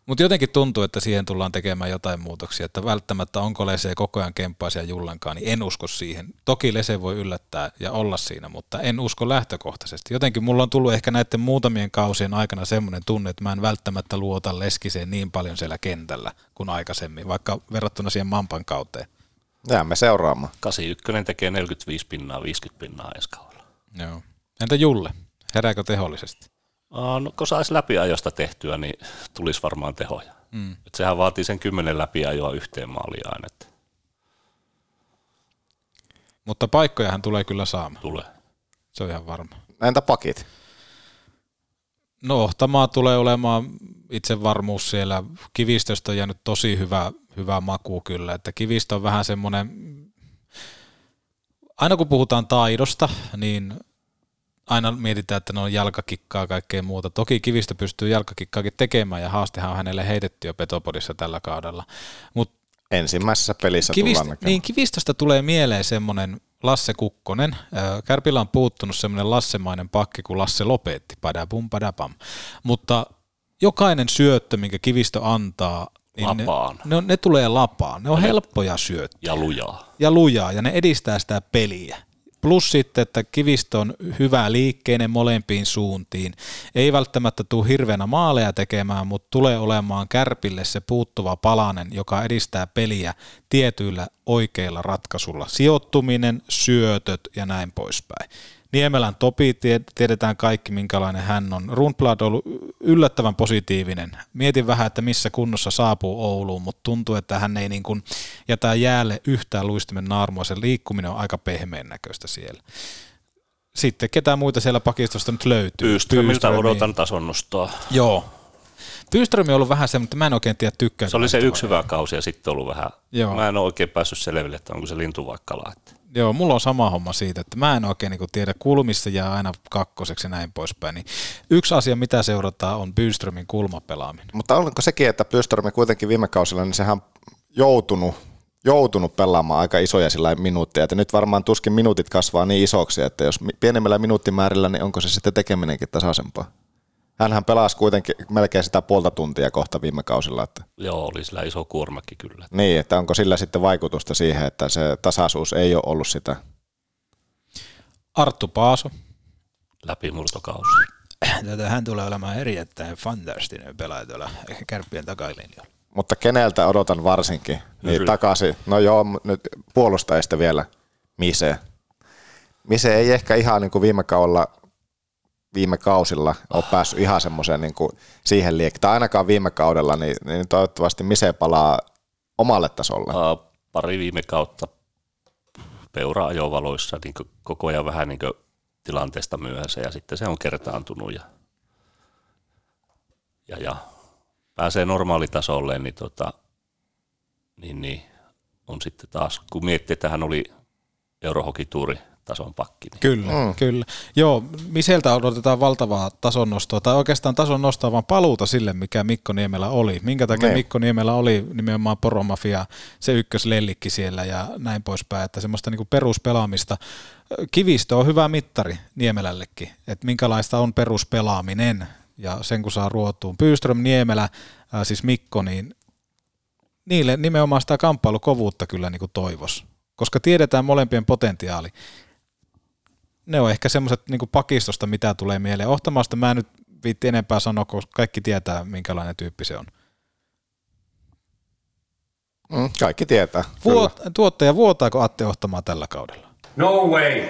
Mutta jotenkin tuntuu, että siihen tullaan tekemään jotain muutoksia, että välttämättä onko Lese koko ajan kemppaisia Jullankaan, niin en usko siihen. Toki Lese voi yllättää ja olla siinä, mutta en usko lähtökohtaisesti. Jotenkin mulla on tullut ehkä näiden muutamien kausien aikana semmoinen tunne, että mä en välttämättä luota Leskiseen niin paljon siellä kentällä kuin aikaisemmin, vaikka verrattuna siihen Mampan kauteen. Jäämme seuraamaan. 81 tekee 45 pinnaa, 50 pinnaa ensi kaudella. Joo. Entä Julle? Herääkö tehollisesti? No, kun saisi läpiajosta tehtyä, niin tulisi varmaan tehoja. Mm. Et sehän vaatii sen kymmenen läpiajoa yhteen maaliin aina. Että. Mutta paikkojahan tulee kyllä saamaan. Tulee. Se on ihan varma. Entä pakit? No Ohtamaa tulee olemaan itsevarmuus siellä. Kivistöstä on jäänyt tosi hyvä, hyvä maku kyllä, että kivistö on vähän semmoinen, aina kun puhutaan taidosta, niin aina mietitään, että ne on jalkakikkaa ja kaikkea muuta. Toki kivistä pystyy jalkakikkaakin tekemään ja haastehan on hänelle heitetty jo Petopodissa tällä kaudella. Mut Ensimmäisessä pelissä kivist, tullaan Niin, kivistöstä tulee mieleen semmoinen Lasse Kukkonen. Kärpillä on puuttunut semmoinen Lassemainen pakki kuin Lasse Lopetti, padabum padabam. Mutta jokainen syöttö, minkä kivistö antaa, niin Lapaan. Ne, ne, ne, tulee lapaan. Ne on helppoja syöttöjä. Ja lujaa. Ja lujaa, ja ne edistää sitä peliä. Plus sitten, että kivistö on hyvä liikkeinen molempiin suuntiin. Ei välttämättä tule hirveänä maaleja tekemään, mutta tulee olemaan kärpille se puuttuva palanen, joka edistää peliä tietyillä oikeilla ratkaisulla. Sijoittuminen, syötöt ja näin poispäin. Niemelän Topi, tiedetään kaikki minkälainen hän on. Rundblad on ollut yllättävän positiivinen. Mietin vähän, että missä kunnossa saapuu Ouluun, mutta tuntuu, että hän ei niin kuin jätä jäälle yhtään luistimen naarmua. Se liikkuminen on aika pehmeän näköistä siellä. Sitten ketä muita siellä pakistosta nyt löytyy? Pyysтрömistä odotan tason nostoa. Joo. Pyysström on ollut vähän se, mutta mä en oikein tiedä tykkään. Se oli se yksi hyvä kausi ja sitten ollut vähän. Joo. Mä en ole oikein päässyt selville, että onko se lintu vaikka laittaa. Joo, mulla on sama homma siitä, että mä en oikein niin tiedä, kulmissa jää aina kakkoseksi ja näin poispäin. Niin yksi asia, mitä seurataan, on Byströmin kulmapelaaminen. Mutta onko sekin, että Byström kuitenkin viime kausilla, niin sehän joutunut, joutunut pelaamaan aika isoja sillä minuutteja, että nyt varmaan tuskin minuutit kasvaa niin isoksi, että jos pienemmillä minuuttimäärillä, niin onko se sitten tekeminenkin tasaisempaa? Hänhän pelasi kuitenkin melkein sitä puolta tuntia kohta viime kausilla. Että... Joo, oli sillä iso kuormakin kyllä. Niin, että onko sillä sitten vaikutusta siihen, että se tasaisuus ei ole ollut sitä? Arttu Paaso. Läpimurtokausi. [CLEARS THROAT] Tätä hän tulee olemaan erittäin fantastinen pelaaja tuolla kärppien takalinjalla. Mutta keneltä odotan varsinkin? Niin takaisin. No joo, nyt puolustajista vielä Mise. Mise ei ehkä ihan niin kuin viime kaudella viime kausilla ole päässyt ihan semmoiseen niin kuin siihen liekkiin, tai ainakaan viime kaudella, niin, niin toivottavasti Mise palaa omalle tasolle. Uh, pari viime kautta peura-ajovaloissa niin koko ajan vähän niin tilanteesta myöhässä, ja sitten se on kertaantunut, ja, ja, ja pääsee normaalitasolle, niin, tota, niin, niin on sitten taas, kun miettii, että hän oli eurohokituuri tason pakki. Niin. Kyllä, mm. kyllä. Joo, Miseltä odotetaan valtavaa tason nostoa, tai oikeastaan tason nostaa vaan paluuta sille, mikä Mikko Niemelä oli. Minkä takia ne. Mikko Niemelä oli nimenomaan poromafia, se ykköslellikki siellä ja näin poispäin, että semmoista niinku peruspelaamista. Kivistö on hyvä mittari Niemelällekin, että minkälaista on peruspelaaminen, ja sen kun saa ruotuun. Pyyström, Niemelä, siis Mikko, niin niille nimenomaan sitä kamppailukovuutta kyllä niin kuin toivos, koska tiedetään molempien potentiaali ne on ehkä semmoiset niin pakistosta, mitä tulee mieleen. Ohtamasta mä en nyt viitti enempää sanoa, koska kaikki tietää, minkälainen tyyppi se on. Mm, kaikki tietää. Vuot, tuottaja, vuotaako Atte Ohtamaa tällä kaudella? No way!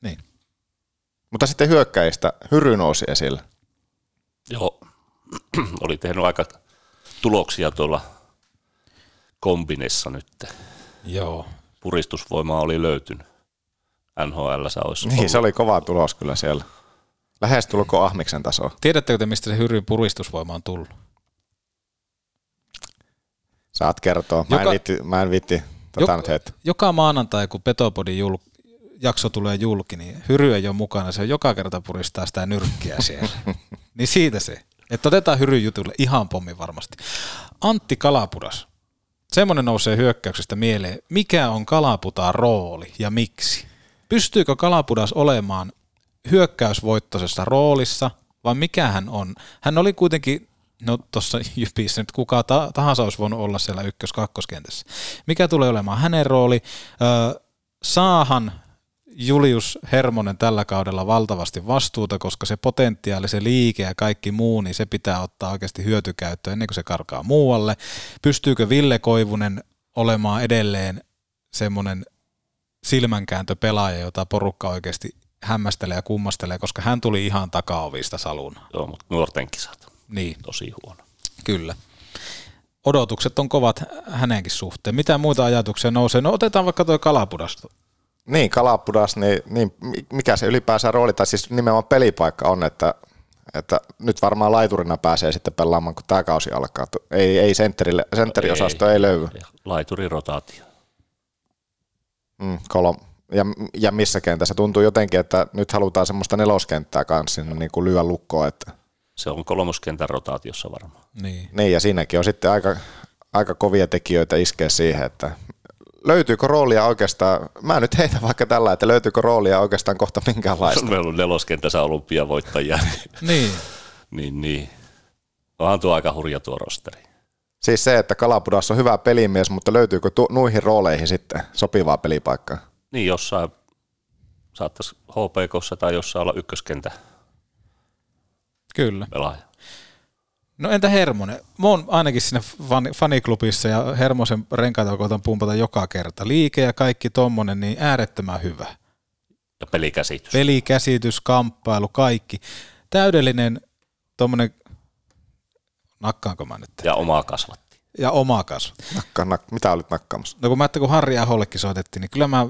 Niin. Mutta sitten hyökkäistä Hyry nousi esille. Joo, [CLEARS THROAT] oli tehnyt aika tuloksia tuolla kombinessa nyt. Joo. Puristusvoimaa oli löytynyt. NHL olisi Niin, ollut. se oli kova tulos kyllä siellä. Lähes tulko Ahmiksen tasoa. Tiedättekö te, mistä se Hyryn puristusvoima on tullut? Saat kertoa. Mä, Joka... en, viitti, mä en viitti tätä nyt heitä. Joka maanantai, kun Petopodin jul- jakso tulee julki, niin Hyry ei ole mukana. Se joka kerta puristaa sitä nyrkkiä siellä. [LAUGHS] niin siitä se. Että otetaan Hyry jutulle ihan pommi varmasti. Antti Kalapudas. Semmoinen nousee hyökkäyksestä mieleen. Mikä on Kalaputaan rooli ja miksi? Pystyykö Kalapudas olemaan hyökkäysvoittoisessa roolissa vai mikä hän on? Hän oli kuitenkin no tuossa [LAUGHS] Jypissä nyt kuka ta- tahansa olisi voinut olla siellä ykkös-kakkoskentässä. Mikä tulee olemaan hänen rooli? Saahan Julius Hermonen tällä kaudella valtavasti vastuuta, koska se potentiaali, se liike ja kaikki muu, niin se pitää ottaa oikeasti hyötykäyttöön ennen kuin se karkaa muualle. Pystyykö Ville Koivunen olemaan edelleen semmoinen silmänkääntöpelaaja, jota porukka oikeasti hämmästelee ja kummastelee, koska hän tuli ihan takaovista saluna. Joo, mutta nuorten kisat. Niin. Tosi huono. Kyllä. Odotukset on kovat hänenkin suhteen. Mitä muita ajatuksia nousee? No otetaan vaikka tuo Kalapudas. Niin, Kalapudas, niin, niin mikä se ylipäänsä rooli, tai siis nimenomaan pelipaikka on, että, että nyt varmaan laiturina pääsee sitten pelaamaan, kun tämä kausi alkaa. Ei, ei sentterille, sentteriosasto ei, ei löydy. Laituri rotaatio. Mm, kolom. Ja, ja missä kentässä tuntuu jotenkin, että nyt halutaan semmoista neloskenttää kanssa sinne niin kuin lyö lukkoon, että se on kolmoskentän rotaatiossa varmaan. Niin. niin, ja siinäkin on sitten aika, aika kovia tekijöitä iskeä siihen, että löytyykö roolia oikeastaan, mä nyt heitä vaikka tällä, että löytyykö roolia oikeastaan kohta minkäänlaista. [LAUGHS] Meillä on neloskentässä olympiavoittajia. niin. [LAUGHS] niin, niin. Onhan tuo aika hurja tuo rosteri. Siis se, että Kalapudas on hyvä pelimies, mutta löytyykö tu- nuihin rooleihin sitten sopivaa pelipaikkaa? Niin, jossain saattaisi HPKssa tai jossain olla ykköskentä Kyllä. pelaaja. No entä Hermonen? Mä oon ainakin siinä fan, faniklubissa ja Hermosen renkaita koitan pumpata joka kerta. Liike ja kaikki tommonen, niin äärettömän hyvä. Ja pelikäsitys. Pelikäsitys, kamppailu, kaikki. Täydellinen tommonen, nakkaanko mä nyt? Ja omaa kasvatti. Ja omaa kasvatti. Nakka, nak, mitä olit nakkaamassa? No kun mä kun Harri Ahollekin soitettiin, niin kyllä mä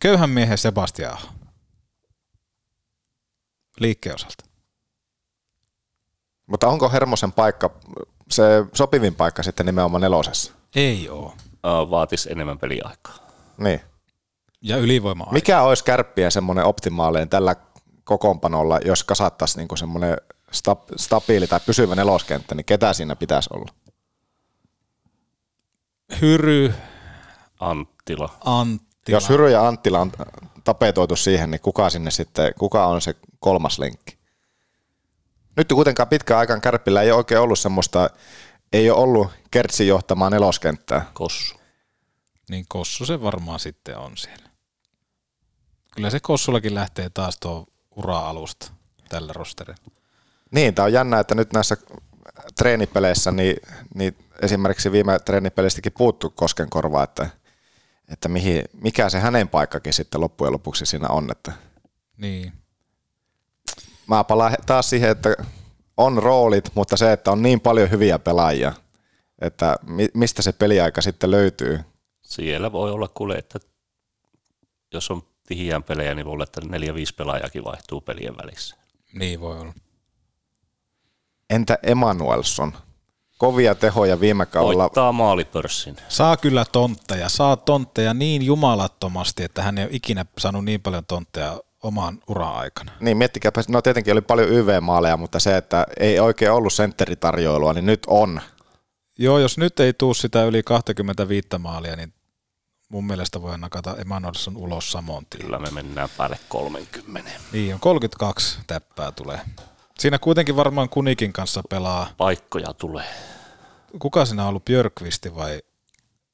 köyhän miehen Sebastian Aho liikkeen osalta. Mutta onko Hermosen paikka se sopivin paikka sitten nimenomaan nelosessa? Ei ole. Vaatisi enemmän peliaikaa. Niin. Ja ylivoima Mikä olisi kärppien semmoinen optimaalinen tällä kokoonpanolla, jos kasattaisiin niinku semmoinen stabiili tai pysyvä neloskenttä, niin ketä siinä pitäisi olla? Hyry. Anttila. Anttila. Jos Hyry ja Anttila on tapetoitu siihen, niin kuka sinne sitten, kuka on se kolmas lenkki? Nyt kuitenkaan pitkään aikaan Kärpillä ei ole oikein ollut semmoista, ei ole ollut Kertsin johtamaan neloskenttää. Kossu. Niin Kossu se varmaan sitten on siellä. Kyllä se Kossullakin lähtee taas tuo ura-alusta tällä rosterilla. Niin, tämä on jännä, että nyt näissä treenipeleissä, niin, niin esimerkiksi viime treenipeleistäkin puuttu Koskenkorva, että, että mihin, mikä se hänen paikkakin sitten loppujen lopuksi siinä on. Että niin. Mä palaan taas siihen, että on roolit, mutta se, että on niin paljon hyviä pelaajia, että mistä se peliaika sitten löytyy. Siellä voi olla kuule, että jos on tihiään pelejä, niin voi olla, että neljä, viisi pelaajakin vaihtuu pelien välissä. Niin voi olla. Entä Emanuelson? Kovia tehoja viime kaudella. Voittaa maalipörssin. Saa kyllä tontteja. Saa tontteja niin jumalattomasti, että hän ei ole ikinä saanut niin paljon tontteja oman uran aikana. Niin, miettikääpä, no tietenkin oli paljon YV-maaleja, mutta se, että ei oikein ollut sentteritarjoilua, niin nyt on. Joo, jos nyt ei tuu sitä yli 25 maalia, niin mun mielestä voi nakata Emanuelson ulos samoin Kyllä me mennään päälle 30. Niin on, 32 täppää tulee. Siinä kuitenkin varmaan Kunikin kanssa pelaa. Paikkoja tulee. Kuka siinä on ollut, Björkvisti vai?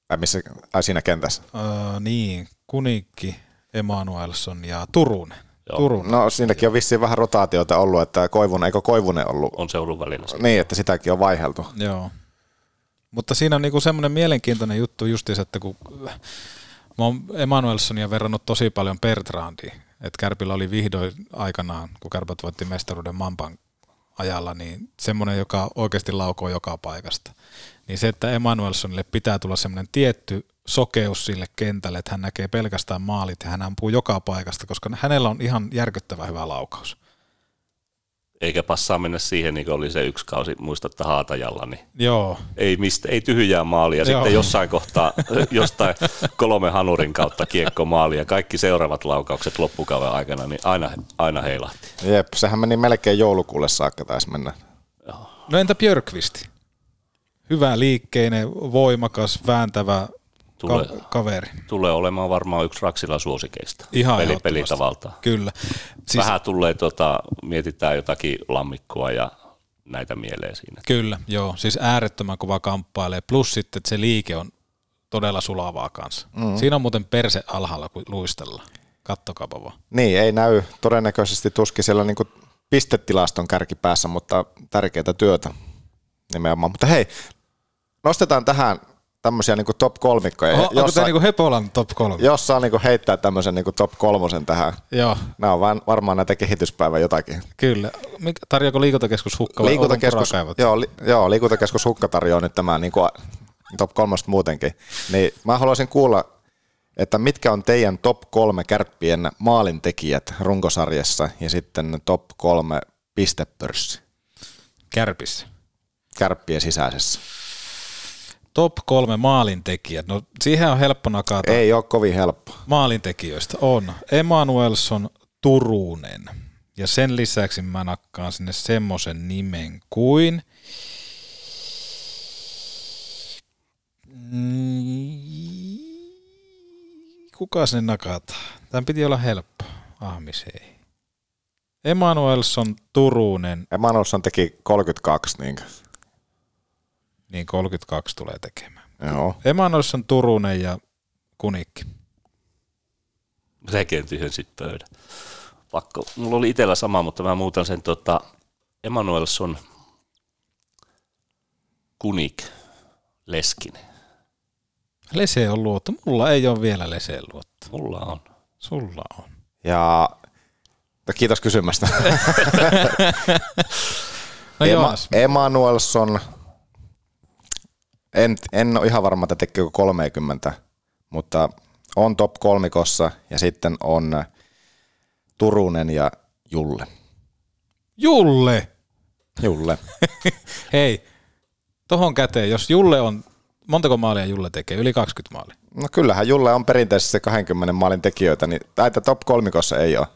Ai, missä, ai siinä kentässä? Öö, niin, Kunikki, Emanuelson ja Turunen. Turunen. No siinäkin on vissiin vähän rotaatiota ollut, että Koivunen, eikö Koivunen ollut? On se ollut välillä. Niin, että sitäkin on vaiheltu. Joo. Mutta siinä on niinku semmoinen mielenkiintoinen juttu justiinsa, että kun mä oon Emanuelsonia verrannut tosi paljon Bertrandiin, että Kärpillä oli vihdoin aikanaan, kun Kärpät voitti mestaruuden Mampan ajalla, niin semmoinen, joka oikeasti laukoo joka paikasta. Niin se, että Emanuelsonille pitää tulla semmoinen tietty sokeus sille kentälle, että hän näkee pelkästään maalit ja hän ampuu joka paikasta, koska hänellä on ihan järkyttävä hyvä laukaus. Eikä passaa mennä siihen, niin kuin oli se yksi kausi, muistatte Haatajalla, niin Joo. ei, mistä, ei tyhjää maalia. Joo. Sitten jossain kohtaa, [LAUGHS] jostain kolme hanurin kautta kiekko maali ja kaikki seuraavat laukaukset loppukauden aikana, niin aina, aina heilahti. Jep, sehän meni melkein joulukuulle saakka taisi mennä. No entä Björkvisti? Hyvä liikkeinen, voimakas, vääntävä Tulee, ka- kaveri. tulee olemaan varmaan yksi Raksila suosikeista Ihan peli, pelitavalta. Kyllä. Siis... Vähän tulee, tota, mietitään jotakin lammikkoa ja näitä mieleen siinä. Kyllä, joo. Siis äärettömän kova kamppailee. Plus sitten, että se liike on todella sulavaa kanssa. Mm. Mm. Siinä on muuten perse alhaalla, kun luistellaan. Kattokaapa vaan. Niin, ei näy todennäköisesti tuskin siellä niinku pistetilaston kärki päässä, mutta tärkeää työtä nimenomaan. Mutta hei, nostetaan tähän tämmöisiä niinku top kolmikkoja. Onko, onko tämä niinku Hepolan top kolme? Jos saa niinku heittää tämmöisen niinku top kolmosen tähän. Joo. Nämä on vaan, varmaan näitä kehityspäivän jotakin. Kyllä. Mikä- Tarjoako liikuntakeskus hukka vai Liikuntakeskus, joo, li, joo, liikuntakeskus Hukka tarjoaa nyt tämä niin kuin top kolmosta muutenkin. Niin mä haluaisin kuulla, että mitkä on teidän top kolme kärppien maalintekijät runkosarjassa ja sitten top kolme pistepörssi Kärpissä. kärppien sisäisessä. Top kolme maalintekijät. No siihen on helppo nakata. Ei ole kovin helppo. Maalintekijöistä on Emanuelson Turunen. Ja sen lisäksi mä nakkaan sinne semmoisen nimen kuin... Mm, Kuka sinne nakataan? Tämän piti olla helppo. Ahmis ei. Emanuelson Turunen. Emanuelson teki 32, niin Niin 32 tulee tekemään. Joo. Emanuelson Turunen ja Kunikki. Sekin tyhjensit pöydän. Pakko. Mulla oli itsellä sama, mutta mä muutan sen tota, Emanuelson Kunik Leskinen. Lese on luotto. Mulla ei ole vielä Leseen luotto. Mulla on. Sulla on. Ja no, kiitos kysymästä. [LAUGHS] No Ema-. Emanuelson, en, en ole ihan varma, että tekeekö 30, mutta on top kolmikossa ja sitten on Turunen ja Julle. Julle! Julle. [LAUGHS] Hei, tohon käteen, jos Julle on, montako maalia Julle tekee? Yli 20 maalia. No kyllähän Julle on perinteisesti se 20 maalin tekijöitä, niin näitä top kolmikossa ei ole.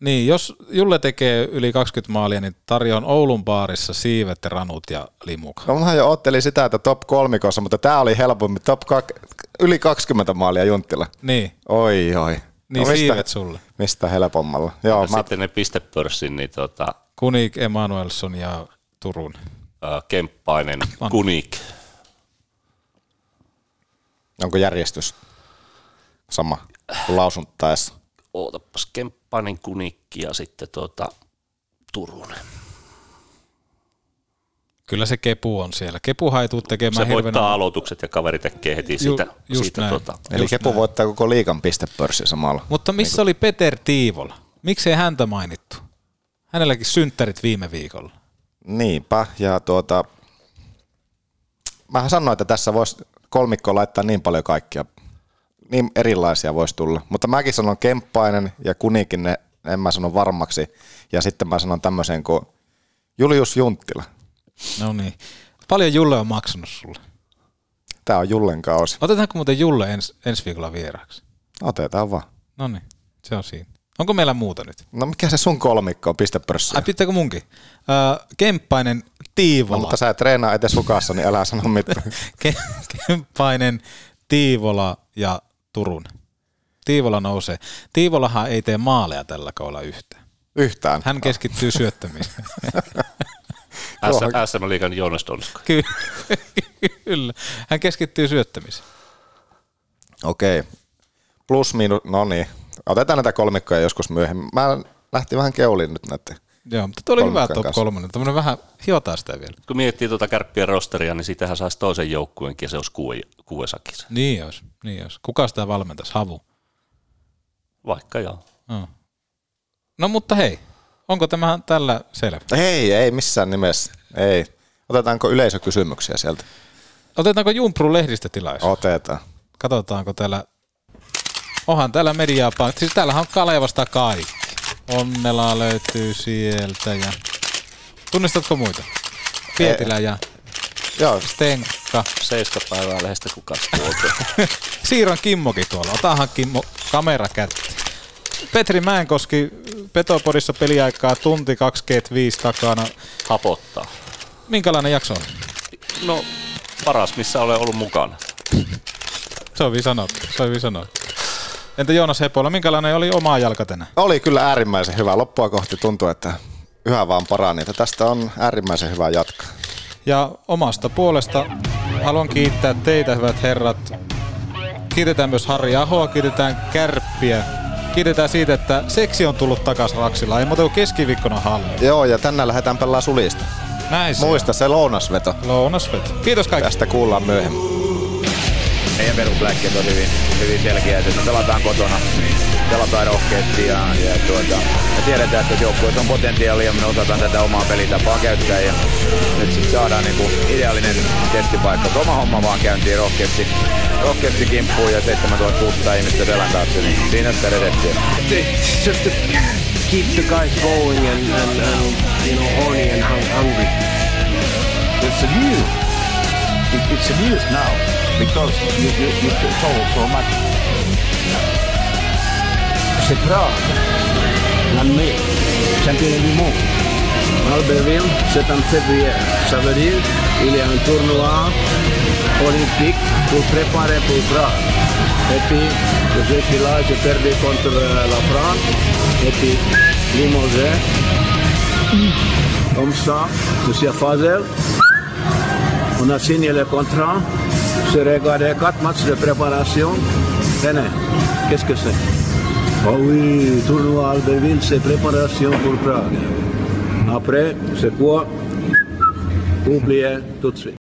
Niin, jos Julle tekee yli 20 maalia, niin tarjoan Oulun baarissa siivet, ranut ja limuka. No mä jo ottelin sitä, että top kolmikossa, mutta tämä oli helpommin. Top kak- yli 20 maalia Junttila. Niin. Oi, oi. Niin siivet sulle. Mistä helpommalla? Joo, Ja mä, sitten ne pistepörssin, niin tota, Kunik, Emanuelson ja Turun. ää, Kemppainen On. Kunik. onko järjestys sama kuin lausuntaessa? Ootapas Kemppainen Kunikki ja sitten tota, Turunen. Kyllä se Kepu on siellä. Kepuhan ei tule tekemään Se voittaa hirveän... aloitukset ja kaveri tekee heti Ju- siitä. just siitä näin. tota, Eli Just Kepu näin. voittaa koko liikan pistepörssi samalla. Mutta missä oli Peter Tiivola? Miksei häntä mainittu? Hänelläkin synttärit viime viikolla. Niinpä, ja tuota, mähän sanoin, että tässä voisi kolmikko laittaa niin paljon kaikkia, niin erilaisia voisi tulla. Mutta mäkin sanon Kemppainen ja Kunikin, ne, en mä sano varmaksi. Ja sitten mä sanon tämmöisen kuin Julius Junttila. No niin. Paljon Julle on maksanut sulle? Tämä on Jullen kausi. Otetaanko muuten Julle ens, ensi viikolla vieraaksi? Otetaan vaan. No niin, se on siinä. Onko meillä muuta nyt? No mikä se sun kolmikko on pistepörssiä? Ai pitääkö munkin? Äh, Kemppainen, Tiivola. No, mutta sä et treenaa edes hukassa, niin älä sano mitään. [LAUGHS] Ke- Kemppainen, Tiivola ja Turun. Tiivola nousee. Tiivolahan ei tee maaleja tällä kaudella yhtään. Yhtään. Hän keskittyy syöttämiseen. [LAUGHS] SM Liigan Joonas Donska. Ky- [LAUGHS] Kyllä. Hän keskittyy syöttämiseen. Okei. Plus miinus, no niin. Otetaan näitä kolmikkoja joskus myöhemmin. Mä lähtin vähän keuliin nyt näette. Joo, mutta tuo oli hyvä top kanssa. kolmonen. Tämmöinen vähän hiotaan sitä vielä. Kun miettii tuota kärppien rosteria, niin sitähän saisi toisen joukkueenkin ja se olisi kuue, kuuesakissa. Niin olisi, niin olisi. Kuka sitä valmentaisi? Havu. Vaikka joo. No. no mutta hei, onko tämä tällä selvä? Ei, ei missään nimessä. Ei. Otetaanko yleisökysymyksiä sieltä? Otetaanko Jumpru lehdistötilaisuus? Otetaan. Katsotaanko täällä. Onhan täällä mediaa. Siis täällähän on Kalevasta kaikki. Onnelaa löytyy sieltä ja Tunnistatko muita? Pietilä ja Joo. Stenka. Seiska päivää lehdestä kun katsoo. [LAUGHS] Siiran Kimmokin tuolla. Otahan Kimmo kamera kätti. Petri Mäenkoski, Petopodissa peliaikaa tunti 25 takana. Hapottaa. Minkälainen jakso on? No, paras, missä olen ollut mukana. Se on hyvin sanottu. Se on hyvin sanottu. Entä Joonas Hepola, minkälainen oli oma jalka tänään? Oli kyllä äärimmäisen hyvä. Loppua kohti tuntuu, että yhä vaan parani. Että tästä on äärimmäisen hyvä jatkaa. Ja omasta puolesta haluan kiittää teitä, hyvät herrat. Kiitetään myös Harri Ahoa, kiitetään Kärppiä. Kiitetään siitä, että seksi on tullut takas Raksilla. Ei muuta kuin keskiviikkona halli. Joo, ja tänään lähdetään pelaamaan sulista. Näin se Muista se lounasveto. Lounasveto. Kiitos kaikille. Tästä kuullaan myöhemmin. Meidän perusbläkket on hyvin, hyvin selkeä, että me pelataan kotona, pelataan rohkeasti ja, ja tuota, me tiedetään, että joukkueessa on potentiaalia ja me osataan tätä omaa pelitapaa käyttää ja nyt sitten saadaan niinku ideaalinen testipaikka. Oma homma vaan käyntiin rohkeasti, rohkeasti kimppuun ja 7600 ihmistä selän taakse, niin siinä sitä redettiä. It's just to keep the guys going and, and, and you know horny and hung- hungry. It's a news. It, it's a news now because you, you, you much. C'est l'année, championnat du monde. Albertville, c'est en février. Ça veut dire qu'il y a un tournoi olympique pour préparer pour Prague. Et puis, je suis là, j'ai perdu contre euh, la France. Et puis, Limogé. Comme ça, Monsieur Fazel, on a signé le contrat. J'ai regardé quatre matchs de préparation? Tenez, qu'est-ce que c'est? Oh oui, tournoi Albertville, c'est préparation pour Prague. Après, c'est quoi? Oubliez tout de suite.